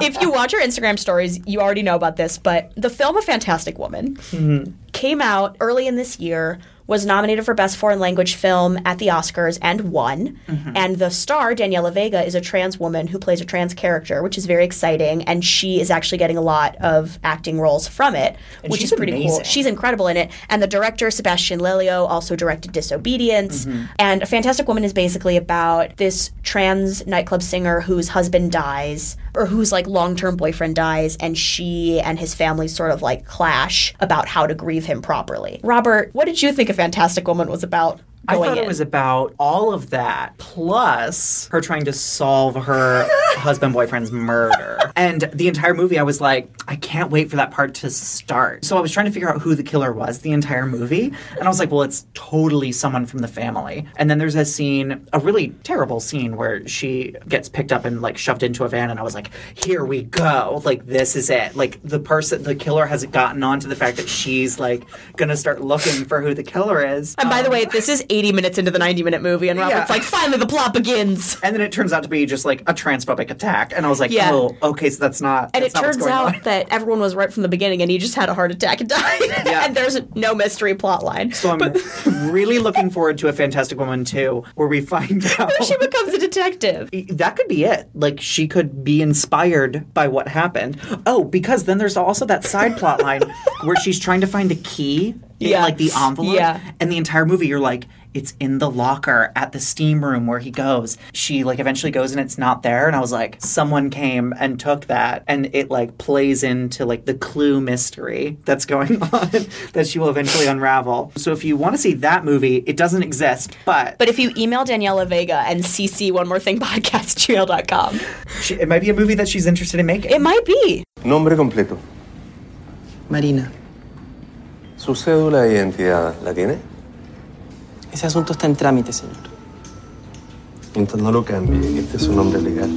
[SPEAKER 1] if you watch our Instagram stories, you already know about this, but the film A Fantastic Woman mm-hmm. came out early in this year, was nominated for Best Foreign Language Film at the Oscars and won. And the star, Daniela Vega, is a trans woman who plays a trans character, which is very exciting. And she is actually getting a lot of acting roles from it,
[SPEAKER 2] And
[SPEAKER 1] which is pretty cool.
[SPEAKER 2] amazing.
[SPEAKER 1] She's incredible in it. And the director, Sebastian Lelio, also directed Disobedience.
[SPEAKER 2] Mhm.
[SPEAKER 1] And A Fantastic Woman is basically about this trans nightclub singer whose husband dies, or whose like long term boyfriend dies, and she and his family sort of like clash about how to grieve him properly. Robert, what did you think A Fantastic Woman was about?
[SPEAKER 2] I thought
[SPEAKER 1] in?
[SPEAKER 2] it was about all of that, plus her trying to solve her husband boyfriend's murder. And the entire movie, I was like, I can't wait for that part to start. So I was trying to figure out who the killer was the entire movie. And I was like, well, it's totally someone from the family. And then there's a scene, a really terrible scene, where she gets picked up and like shoved into a van. And I was like, here we go. Like, this is it. Like, the person, the killer has gotten on to the fact that she's like gonna start looking for who the killer is.
[SPEAKER 1] And by the way, um, this is 80 minutes into the 90 minute movie, and Robert's
[SPEAKER 2] Yeah.
[SPEAKER 1] like, finally the plot begins.
[SPEAKER 2] And then it turns out to be just like a transphobic attack. And I was like,
[SPEAKER 1] Yeah.
[SPEAKER 2] oh, okay, so that's not.
[SPEAKER 1] And it
[SPEAKER 2] that's not what's
[SPEAKER 1] turns
[SPEAKER 2] going
[SPEAKER 1] out
[SPEAKER 2] on.
[SPEAKER 1] that everyone was right from the beginning, and he just had a heart attack and died. and there's no mystery plot line.
[SPEAKER 2] So I'm really looking forward to a Fantastic Woman 2 where we find out.
[SPEAKER 1] she becomes a detective.
[SPEAKER 2] That could be it. Like, she could be inspired by what happened. Oh, because then there's also that side plot line where she's trying to find a key
[SPEAKER 1] Yeah.
[SPEAKER 2] like, the envelope.
[SPEAKER 1] Yeah.
[SPEAKER 2] And the entire movie, you're like, it's in the locker at the steam room where he goes. She, like, eventually goes and it's not there. And I was like, someone came and took that. And it, like, plays into, like, the clue mystery that's going on that she will eventually unravel. So if you want to see that movie, it doesn't exist, but.
[SPEAKER 1] But if you email Daniela Vega and CC one more thing podcast gmail.com,
[SPEAKER 2] She, it might be a movie that she's interested in making.
[SPEAKER 1] it might be.
[SPEAKER 14] Nombre completo.
[SPEAKER 13] Marina,
[SPEAKER 14] Su cédula de identidad, ¿la tiene?
[SPEAKER 13] ese asunto está en trámite, señor.
[SPEAKER 14] Entonces no lo cambie, este es su nombre legal.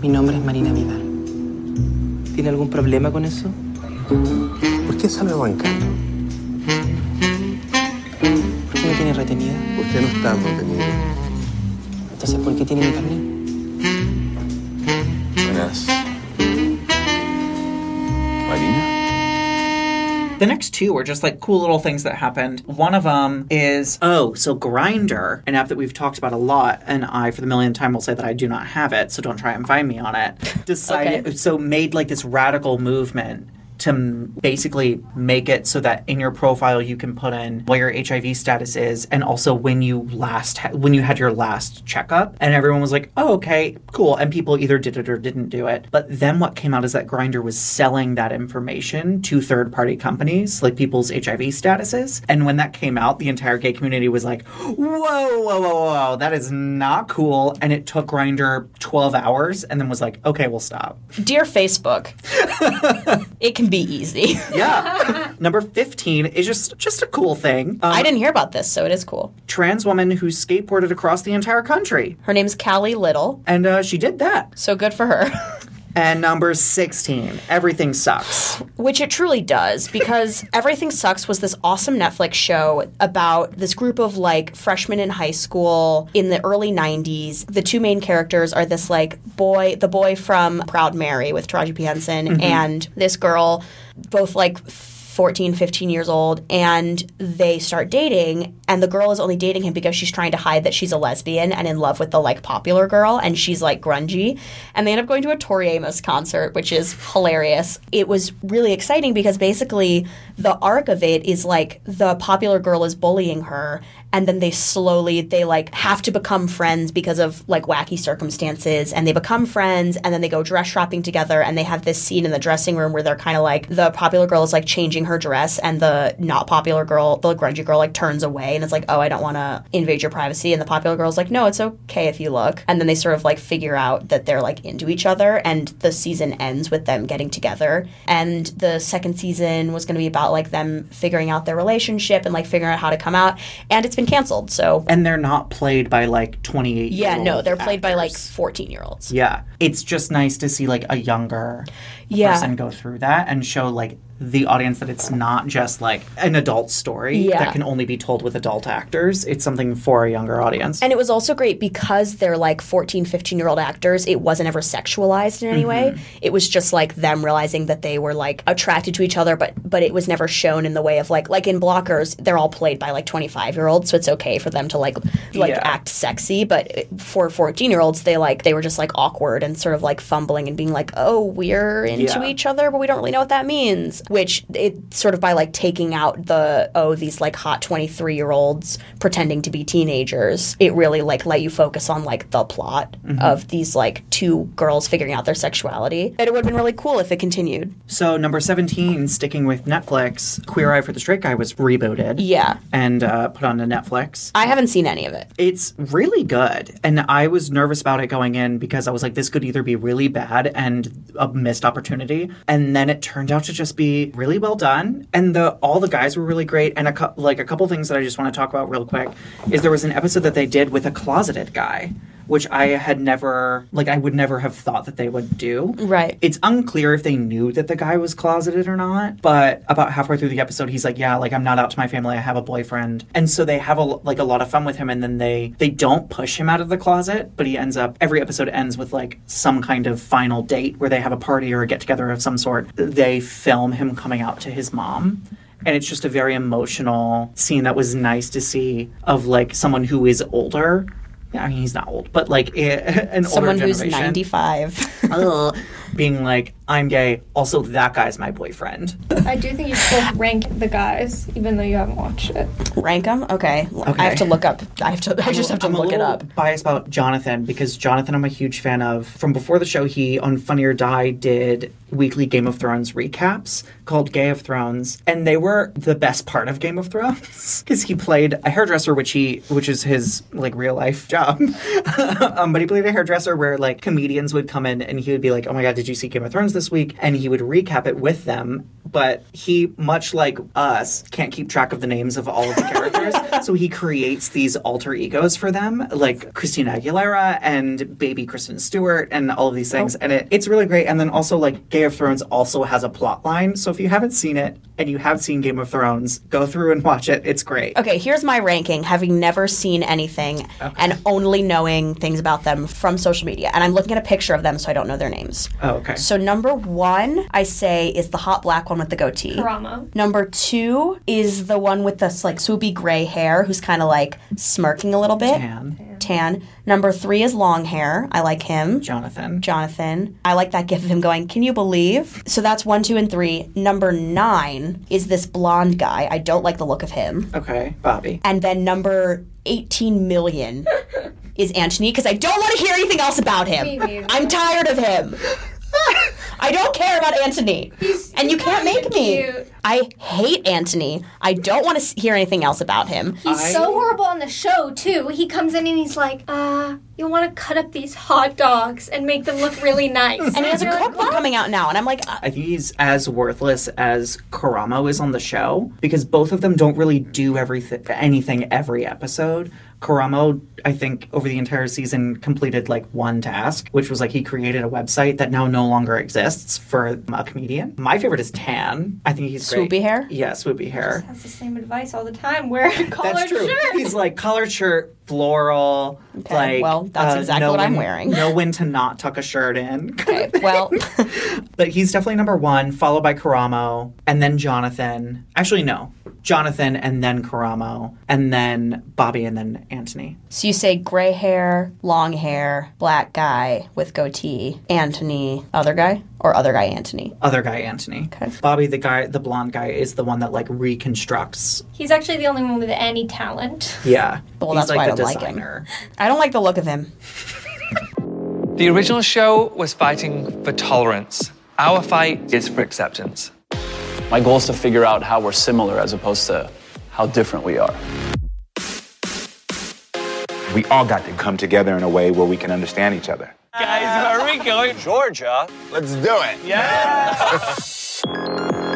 [SPEAKER 13] Mi nombre es Marina Vidal. ¿Tiene algún problema con eso?
[SPEAKER 14] ¿Por qué sale bancando?
[SPEAKER 13] ¿Por qué me tiene retenida?
[SPEAKER 14] Usted no está retenido.
[SPEAKER 13] Entonces, ¿por qué tiene mi carnet?
[SPEAKER 14] Buenas. Marina?
[SPEAKER 2] The next two are just like cool little things that happened. One of them is oh, so Grindr, an app that we've talked about a lot, and I, for the millionth time, will say that I do not have it, so don't try and find me on it. Decided so made like this radical movement to m- basically make it so that in your profile you can put in what your HIV status is and also when you last ha- when you had your last checkup. And everyone was like oh okay cool. And people either did it or didn't do it. But then what came out is that Grindr was selling that information to third party companies like people's HIV statuses. And when that came out the entire gay community was like whoa whoa whoa whoa that is not cool. And it took Grindr 12 hours and then was like okay we'll stop.
[SPEAKER 1] Dear Facebook, it can be easy.
[SPEAKER 2] yeah. Number 15 is just just a cool thing. Um,
[SPEAKER 1] I didn't hear about this, so it is cool.
[SPEAKER 2] Trans woman who skateboarded across the entire country.
[SPEAKER 1] Her name's Callie Little.
[SPEAKER 2] And uh, she did that.
[SPEAKER 1] So good for her.
[SPEAKER 2] And number 16, Everything Sucks.
[SPEAKER 1] Which it truly does, because Everything Sucks was this awesome Netflix show about this group of like freshmen in high school in the early 90s. The two main characters are this like boy, the boy from Proud Mary with Taraji P. Henson,
[SPEAKER 15] Mhm.
[SPEAKER 1] and this girl, both like 14, 15 years old, and they start dating, and the girl is only dating him because she's trying to hide that she's a lesbian and in love with the like popular girl, and she's like grungy. And they end up going to a Tori Amos concert, which is hilarious. It was really exciting because basically the arc of it is like the popular girl is bullying her, and then they slowly they like have to become friends because of like wacky circumstances and they become friends and then they go dress shopping together and they have this scene in the dressing room where they're kind of like the popular girl is like changing her dress and the not popular girl the grungy girl like turns away and it's like oh i don't want to invade your privacy and the popular girl's like no it's okay if you look and then they sort of like figure out that they're like into each other and the season ends with them getting together and the second season was going to be about like them figuring out their relationship and like figuring out how to come out and it's been canceled so
[SPEAKER 2] And they're not played by like 28
[SPEAKER 1] yeah no they're played by like 14 year olds
[SPEAKER 2] Yeah. It's just nice to see like a younger
[SPEAKER 1] Yeah.
[SPEAKER 2] person go through that and show like the audience that it's not just like an adult story
[SPEAKER 1] Yeah.
[SPEAKER 2] that can only be told with adult actors. It's something for a younger audience.
[SPEAKER 1] And it was also great because they're like 14, 15 year old actors, it wasn't ever sexualized in any way. Mm-hmm. It was just like them realizing that they were like attracted to each other, but but it was never shown in the way of like like in blockers, they're all played by like 25 year olds, so it's okay for them to like like
[SPEAKER 2] Yeah.
[SPEAKER 1] act sexy, but for 14 year olds, they like they were just like awkward and sort of like fumbling and being like, "Oh, we're into
[SPEAKER 2] Yeah.
[SPEAKER 1] each other, but we don't really know what that means." Which it sort of by like taking out the oh, these like hot 23 year olds pretending to be teenagers, it really like let you focus on like the plot
[SPEAKER 2] Mhm.
[SPEAKER 1] of these like two girls figuring out their sexuality. And it would have been really cool if it continued.
[SPEAKER 2] So number 17, sticking with Netflix, Queer Eye for the Straight Guy was rebooted.
[SPEAKER 1] Yeah.
[SPEAKER 2] And uh, put onto Netflix.
[SPEAKER 1] I haven't seen any of it.
[SPEAKER 2] It's really good. And I was nervous about it going in because I was like, this could either be really bad and a missed opportunity. And then it turned out to just be really well done. And the all the guys were really great. And a like a couple things that I just want to talk about real quick is there was an episode that they did with a closeted guy. Which I had never, like, I would never have thought that they would do.
[SPEAKER 1] Right.
[SPEAKER 2] It's unclear if they knew that the guy was closeted or not. But about halfway through the episode, he's like, "Yeah, like I'm not out to my family. I have a boyfriend." And so they have a like a lot of fun with him. And then they they don't push him out of the closet, but he ends up every episode ends with like some kind of final date where they have a party or a get together of some sort. They film him coming out to his mom. And it's just a very emotional scene that was nice to see of like someone who is older. I mean, he's not old, but like an
[SPEAKER 1] Someone
[SPEAKER 2] older
[SPEAKER 1] who's
[SPEAKER 2] generation.
[SPEAKER 1] 95.
[SPEAKER 2] Ugh. being like, I'm gay. Also, that guy's my boyfriend.
[SPEAKER 6] I do think you should both rank the guys, even though you haven't watched it.
[SPEAKER 1] Rank them? Okay.
[SPEAKER 2] Okay.
[SPEAKER 1] I have to look up. I have to. I just have to
[SPEAKER 2] I'm a
[SPEAKER 1] look it up.
[SPEAKER 2] Biased about Jonathan because Jonathan, I'm a huge fan of. From before the show, he on Funny or Die did weekly Game of Thrones recaps called Gay of Thrones, and they were the best part of Game of Thrones because he played a hairdresser, which he which is his like real life job. um, but he played a hairdresser where like comedians would come in and he would be like, "Oh my god, did you see Game of Thrones this week?" And he would recap it with them. But he, much like us, can't keep track of the names of all of the characters, so he creates these alter egos for them, like Christina Aguilera and baby Kristen Stewart, and all of these things. Oh. And it, it's really great. And then also, like Game of Thrones also has a plot line. So if you haven't seen it and you have seen Game of Thrones, go through and watch it. It's great.
[SPEAKER 1] Okay, here's my ranking, having never seen anything and only knowing things about them from social media. And I'm looking at a picture of them, so I don't know their names.
[SPEAKER 2] Oh, okay.
[SPEAKER 1] So number one, I say, is the hot black one with the goatee.
[SPEAKER 6] Karamo.
[SPEAKER 1] Number two is the one with this like swoopy gray hair, who's kind of like smirking a little bit.
[SPEAKER 2] Tan.
[SPEAKER 1] Tan. Number three is long hair. I like him.
[SPEAKER 2] Jonathan.
[SPEAKER 1] Jonathan. I like that gif of him going, Can you believe? So that's one, two, and three. Number nine is this blonde guy. I don't like the look of him.
[SPEAKER 2] Okay, Bobby.
[SPEAKER 1] And then number 18 million is Anthony because I don't want to hear anything else about him. I'm tired of him. I don't care about Anthony. and you can't make me.
[SPEAKER 6] cute.
[SPEAKER 1] I hate Anthony. I don't want to hear anything else about him.
[SPEAKER 6] He's so horrible on the show too. He comes in and he's like, "Uh, you want to cut up these hot dogs and make them look really nice."
[SPEAKER 1] And he has a
[SPEAKER 6] You're like,
[SPEAKER 1] cookbook coming out now, and I'm like, uh,
[SPEAKER 2] he's as worthless as Karamo is on the show because both of them don't really do everything anything every episode. Karamo, I think, over the entire season completed like one task, which was like he created a website that now no longer exists for a comedian. My favorite is Tan. I think he's great.
[SPEAKER 1] Swoopy hair?
[SPEAKER 2] Yeah, swoopy hair.
[SPEAKER 6] He Has the same advice all the time. Wear a collared
[SPEAKER 2] That's true.
[SPEAKER 6] shirt.
[SPEAKER 2] He's like collared shirt, floral.
[SPEAKER 1] Okay,
[SPEAKER 2] like
[SPEAKER 1] well, that's
[SPEAKER 2] uh,
[SPEAKER 1] exactly what I'm wearing.
[SPEAKER 2] Know when to not tuck a shirt in.
[SPEAKER 1] okay, well,
[SPEAKER 2] But he's definitely number one, followed by Karamo, and then Jonathan. Actually, no. Jonathan, and then Karamo, and then Bobby, and then Anthony.
[SPEAKER 1] so you say gray hair, long hair, black guy with goatee, Anthony, other guy? Or other guy Anthony?
[SPEAKER 2] Other guy Anthony.
[SPEAKER 1] Okay.
[SPEAKER 2] Bobby, the guy, the blonde guy, is the one that like reconstructs.
[SPEAKER 6] He's actually the only one with any talent.
[SPEAKER 2] Yeah.
[SPEAKER 1] Well,
[SPEAKER 2] He's
[SPEAKER 1] that's why I don't like him. I don't like the look of him.
[SPEAKER 15] The original show was fighting for tolerance. Our fight is for acceptance.
[SPEAKER 16] My goal is to figure out how we're similar as opposed to how different we are.
[SPEAKER 17] We all got to come together in a way where we can understand each other.
[SPEAKER 8] Guys, where are we going?
[SPEAKER 17] Georgia. Let's do it.
[SPEAKER 8] Yeah.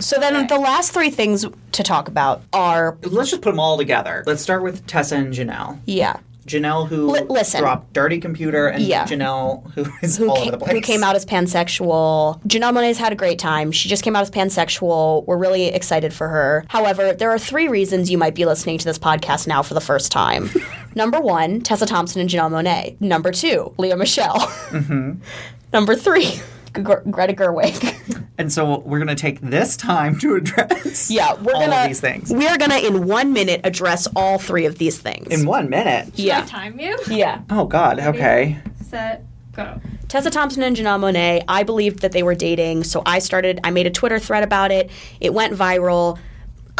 [SPEAKER 1] So then the last three things to talk about are
[SPEAKER 2] Let's just put them all together. Let's start with Tessa and Janelle.
[SPEAKER 1] yeah.
[SPEAKER 2] Janelle, who
[SPEAKER 1] Li- listen.
[SPEAKER 2] dropped Dirty Computer, and
[SPEAKER 1] Yeah.
[SPEAKER 2] Janelle, who is
[SPEAKER 1] who
[SPEAKER 2] all
[SPEAKER 1] came,
[SPEAKER 2] over the place.
[SPEAKER 1] who came out as pansexual. Janelle Monae's had a great time. She just came out as pansexual. We're really excited for her. However, there are three reasons you might be listening to this podcast now for the first time. Number one, Tessa Thompson and Janelle Monae. Number two, Lea Michele.
[SPEAKER 2] hmm
[SPEAKER 1] Number three, G- Greta Gerwig.
[SPEAKER 2] And so we're going to take this time to address
[SPEAKER 1] Yeah, we're
[SPEAKER 2] all
[SPEAKER 1] gonna
[SPEAKER 2] of these things.
[SPEAKER 1] we are gonna in one minute address all three of these things.
[SPEAKER 2] In one minute?
[SPEAKER 1] Yeah.
[SPEAKER 6] Time you?
[SPEAKER 1] Yeah.
[SPEAKER 2] Oh, God. Okay.
[SPEAKER 6] Set, go.
[SPEAKER 1] Tessa Thompson and Janelle Monae, I believed that they were dating, so I started, I made a Twitter thread about it. It went viral.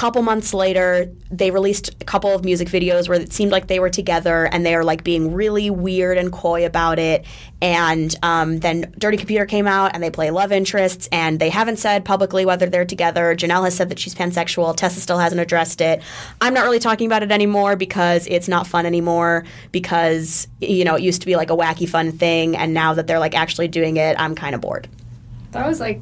[SPEAKER 1] Couple months later, they released a couple of music videos where it seemed like they were together and they are like being really weird and coy about it. And um, then Dirty Computer came out and they play love interests and they haven't said publicly whether they're together. Janelle has said that she's pansexual. Tessa still hasn't addressed it. I'm not really talking about it anymore because it's not fun anymore because, you know, it used to be like a wacky fun thing and now that they're like actually doing it, I'm kind of bored.
[SPEAKER 6] That was like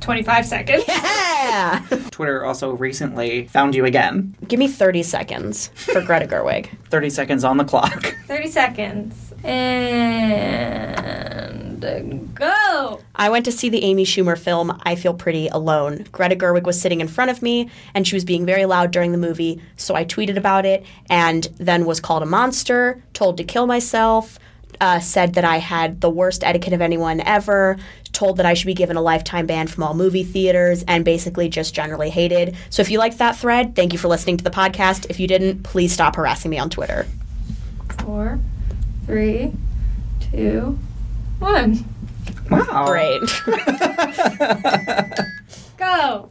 [SPEAKER 6] 25 seconds.
[SPEAKER 1] Yeah.
[SPEAKER 2] Twitter also recently found you again.
[SPEAKER 1] Give me 30 seconds for Greta Gerwig.
[SPEAKER 2] 30 seconds on the clock.
[SPEAKER 6] 30 seconds. And go.
[SPEAKER 1] I went to see the Amy Schumer film I Feel Pretty Alone. Greta Gerwig was sitting in front of me and she was being very loud during the movie, so I tweeted about it and then was called a monster, told to kill myself, uh, said that I had the worst etiquette of anyone ever, told that I should be given a lifetime ban from all movie theaters, and basically just generally hated. So if you liked that thread, thank you for listening to the podcast. If you didn't, please stop harassing me on Twitter.
[SPEAKER 6] Four, three, two, one.
[SPEAKER 2] Wow.
[SPEAKER 1] Great.
[SPEAKER 6] Go.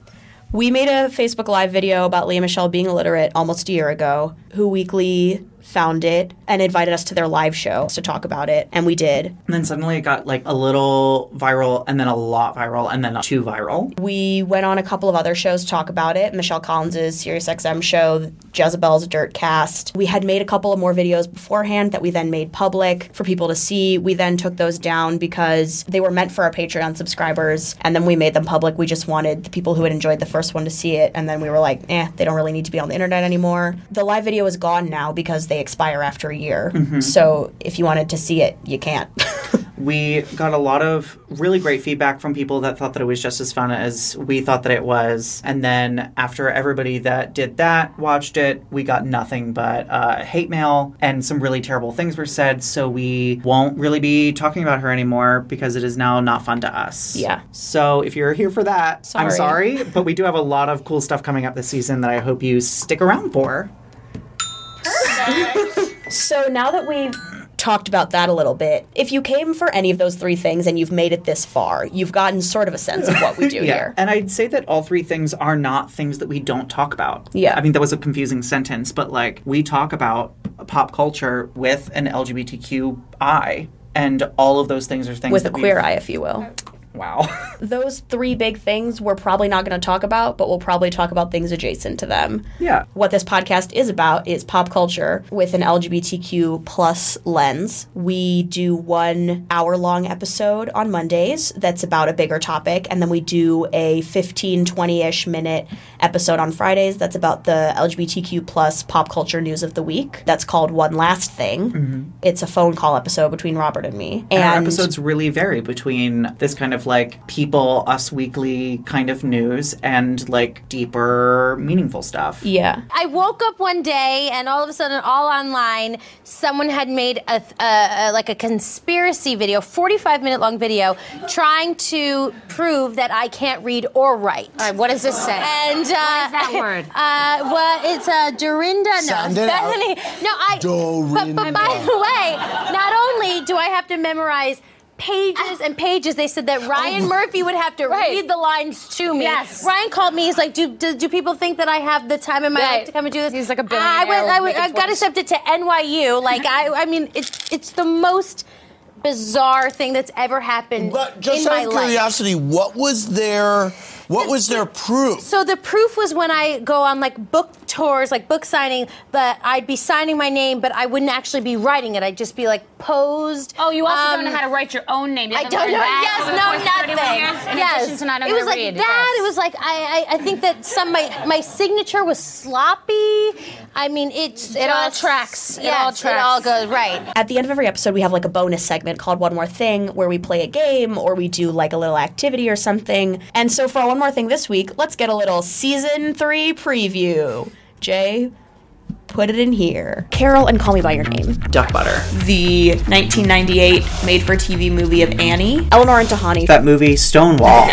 [SPEAKER 1] We made a Facebook Live video about Lea Michele being illiterate almost a year ago. Who Weekly found it and invited us to their live show to talk about it, and we did.
[SPEAKER 2] And then suddenly it got like a little viral and then a lot viral and then too viral.
[SPEAKER 1] We went on a couple of other shows to talk about it. Michelle Collins's SiriusXM show, Jezebel's Dirt Cast. We had made a couple of more videos beforehand that we then made public for people to see. We then took those down because they were meant for our Patreon subscribers, and then we made them public. We just wanted the people who had enjoyed the first one to see it, and then we were like, eh, they don't really need to be on the internet anymore. The live video is gone now because they expire after a year.
[SPEAKER 2] Mhm.
[SPEAKER 1] So if you wanted to see it, you can't.
[SPEAKER 2] We got a lot of really great feedback from people that thought that it was just as fun as we thought that it was. And then after everybody that did that watched it, we got nothing but uh, hate mail and some really terrible things were said. So we won't really be talking about her anymore because it is now not fun to us.
[SPEAKER 1] Yeah.
[SPEAKER 2] So if you're here for that, I'm
[SPEAKER 1] Sorry.
[SPEAKER 2] sorry, but we do have a lot of cool stuff coming up this season that I hope you stick around for.
[SPEAKER 1] So now that we've talked about that a little bit, if you came for any of those three things and you've made it this far, you've gotten sort of a sense of what we do
[SPEAKER 2] yeah.
[SPEAKER 1] here.
[SPEAKER 2] And I'd say that all three things are not things that we don't talk about.
[SPEAKER 1] Yeah.
[SPEAKER 2] I mean, that was a confusing sentence, but like we talk about pop culture with an LGBTQ eye, and all of those things are things
[SPEAKER 1] With a queer eye, if you will.
[SPEAKER 2] Wow.
[SPEAKER 1] Those three big things we're probably not going to talk about, but we'll probably talk about things adjacent to them.
[SPEAKER 2] Yeah.
[SPEAKER 1] What this podcast is about is pop culture with an LGBTQ plus lens. We do one hour long episode on Mondays that's about a bigger topic, and then we do a 15, 20 ish minute episode on Fridays that's about the LGBTQ plus pop culture news of the week. That's called One Last Thing.
[SPEAKER 2] Mhm.
[SPEAKER 1] It's a phone call episode between Robert and me.
[SPEAKER 2] And, our episodes really vary between this kind of of like people, Us Weekly kind of news and like deeper, meaningful stuff.
[SPEAKER 1] Yeah.
[SPEAKER 18] I woke up one day and all of a sudden, all online, someone had made a, a, a like a conspiracy video, 45 minute long video, trying to prove that I can't read or write.
[SPEAKER 19] All right, what does this say?
[SPEAKER 18] And uh,
[SPEAKER 19] what is that word?
[SPEAKER 18] Uh, well, it's uh, Dorinda. No,
[SPEAKER 19] Sound it out.
[SPEAKER 18] Bethany. No, I. But, but by the way, not only do I have to memorize. Pages and pages. They said that oh. Ryan Murphy would have to read the lines to me.
[SPEAKER 19] Yes.
[SPEAKER 18] Ryan called me. He's like, "Do do, do people think that I have the time in my
[SPEAKER 19] Right.
[SPEAKER 18] life to come and do this?"
[SPEAKER 19] He's like a
[SPEAKER 18] I
[SPEAKER 19] billionaire
[SPEAKER 18] went. I,
[SPEAKER 19] with
[SPEAKER 18] went, I
[SPEAKER 19] making
[SPEAKER 18] got accepted to NYU. Like I. I mean, it's it's the most bizarre thing that's ever happened but
[SPEAKER 20] Just
[SPEAKER 18] in
[SPEAKER 20] out
[SPEAKER 18] my
[SPEAKER 20] of
[SPEAKER 18] life.
[SPEAKER 20] curiosity, what was their what was their proof?
[SPEAKER 18] So the proof was when I go on like book tours, like book signing, but I'd be signing my name, but I wouldn't actually be writing it. I'd just be like posed.
[SPEAKER 19] Oh, you also
[SPEAKER 18] Um,
[SPEAKER 19] don't know how to write your own name. You
[SPEAKER 18] I don't know.
[SPEAKER 19] that
[SPEAKER 18] Yes,
[SPEAKER 19] over the
[SPEAKER 18] no,
[SPEAKER 19] course of 31
[SPEAKER 18] nothing. yes,
[SPEAKER 19] to not
[SPEAKER 18] it was like
[SPEAKER 19] to read.
[SPEAKER 18] that.
[SPEAKER 19] Yes.
[SPEAKER 18] It was like I, I, I think that some my my signature was sloppy. I mean, it's
[SPEAKER 19] It all
[SPEAKER 18] just-
[SPEAKER 19] tracks. It
[SPEAKER 18] Yes,
[SPEAKER 19] all
[SPEAKER 18] It all
[SPEAKER 19] tracks.
[SPEAKER 18] goes right.
[SPEAKER 1] At the end of every episode, we have like a bonus segment called One More Thing where we play a game or we do like a little activity or something. And so, for One More Thing this week, let's get a little season three preview. Jay, put it in here. Carol and Call Me By Your Name.
[SPEAKER 2] Duck butter.
[SPEAKER 1] The 1998 made for TV movie of Annie. Eleanor and Tahani.
[SPEAKER 2] That movie Stonewall.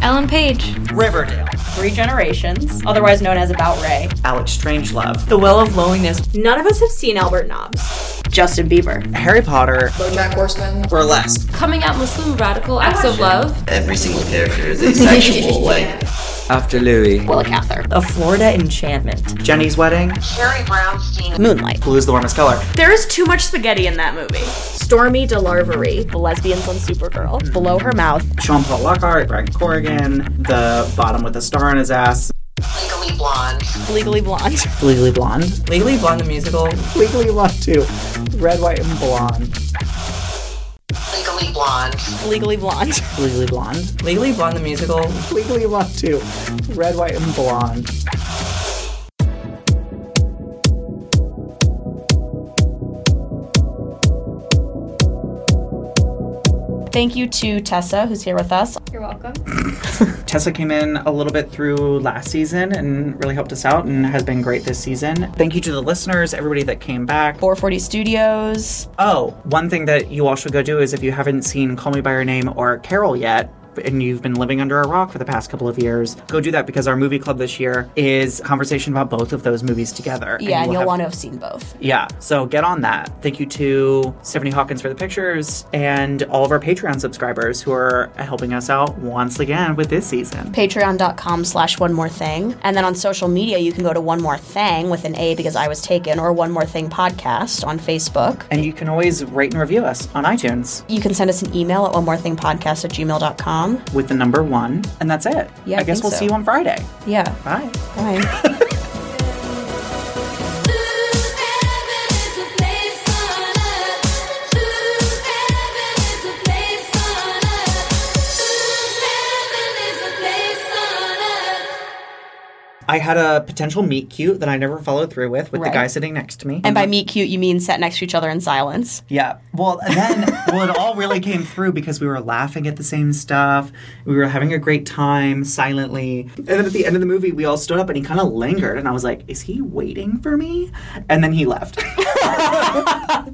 [SPEAKER 1] Ellen Page.
[SPEAKER 2] Riverdale.
[SPEAKER 1] Three Generations, otherwise known as About Ray.
[SPEAKER 2] Alex Strangelove.
[SPEAKER 1] The Well of Loneliness. None of us have seen Albert Nobbs. Justin Bieber.
[SPEAKER 2] Harry Potter.
[SPEAKER 21] Bojack Horseman.
[SPEAKER 2] Burlesque.
[SPEAKER 22] Coming out Muslim radical acts of love.
[SPEAKER 21] Every single character is asexual. like
[SPEAKER 2] After Louie.
[SPEAKER 1] Willa Cather.
[SPEAKER 2] A Florida Enchantment. Jenny's Wedding.
[SPEAKER 21] Sherry Brownstein.
[SPEAKER 1] Moonlight.
[SPEAKER 2] Blue's the warmest color.
[SPEAKER 1] There is too much spaghetti in that movie. Stormé DeLarverie, the lesbians on Supergirl. Hmm. Below her mouth.
[SPEAKER 2] Sean Paul Lockhart, Greg Corrigan, the bottom with a star on his ass.
[SPEAKER 21] Legally Blonde.
[SPEAKER 1] Legally Blonde.
[SPEAKER 2] Legally Blonde.
[SPEAKER 13] Legally Blonde the musical.
[SPEAKER 2] Legally Blonde too. Red, white, and blonde.
[SPEAKER 21] Legally Blonde.
[SPEAKER 1] Legally Blonde.
[SPEAKER 2] Legally Blonde.
[SPEAKER 13] Legally Blonde the musical.
[SPEAKER 2] Legally Blonde too. Red, white, and blonde.
[SPEAKER 1] Thank you to Tessa, who's here with us.
[SPEAKER 6] You're welcome.
[SPEAKER 2] Tessa came in a little bit through last season and really helped us out and has been great this season. Thank you to the listeners, everybody that came back.
[SPEAKER 1] 440 Studios.
[SPEAKER 2] Oh, one thing that you all should go do is if you haven't seen Call Me By Your Name or Carol yet, and you've been living under a rock for the past couple of years, go do that because our movie club this year is a conversation about both of those movies together.
[SPEAKER 1] Yeah, and
[SPEAKER 2] we'll
[SPEAKER 1] you'll
[SPEAKER 2] have-
[SPEAKER 1] want to have seen both.
[SPEAKER 2] Yeah, so get on that. Thank you to Stephanie Hawkins for the pictures and all of our Patreon subscribers who are helping us out once again with this season.
[SPEAKER 1] Patreon.com slash one more thing. And then on social media, you can go to one more thing with an A because I was taken, or one more thing podcast on Facebook.
[SPEAKER 2] And you can always rate and review us on iTunes
[SPEAKER 1] You can send us an email at one more thing podcast at gmail.com.
[SPEAKER 2] with the number one, and that's it.
[SPEAKER 1] Yeah,
[SPEAKER 2] I
[SPEAKER 1] I
[SPEAKER 2] guess we'll
[SPEAKER 1] so.
[SPEAKER 2] see you on Friday.
[SPEAKER 1] Yeah.
[SPEAKER 2] Bye.
[SPEAKER 1] Bye.
[SPEAKER 2] I had a potential meet cute that I never followed through with, with
[SPEAKER 1] Right.
[SPEAKER 2] the guy sitting next to me.
[SPEAKER 1] and by mm-hmm. meet cute, you mean sat next to each other in silence.
[SPEAKER 2] Yeah. Well, then, well, it all really came through because we were laughing at the same stuff. We were having a great time silently. And then at the end of the movie, we all stood up and he kind of lingered. And I was like, is he waiting for me? And then he left.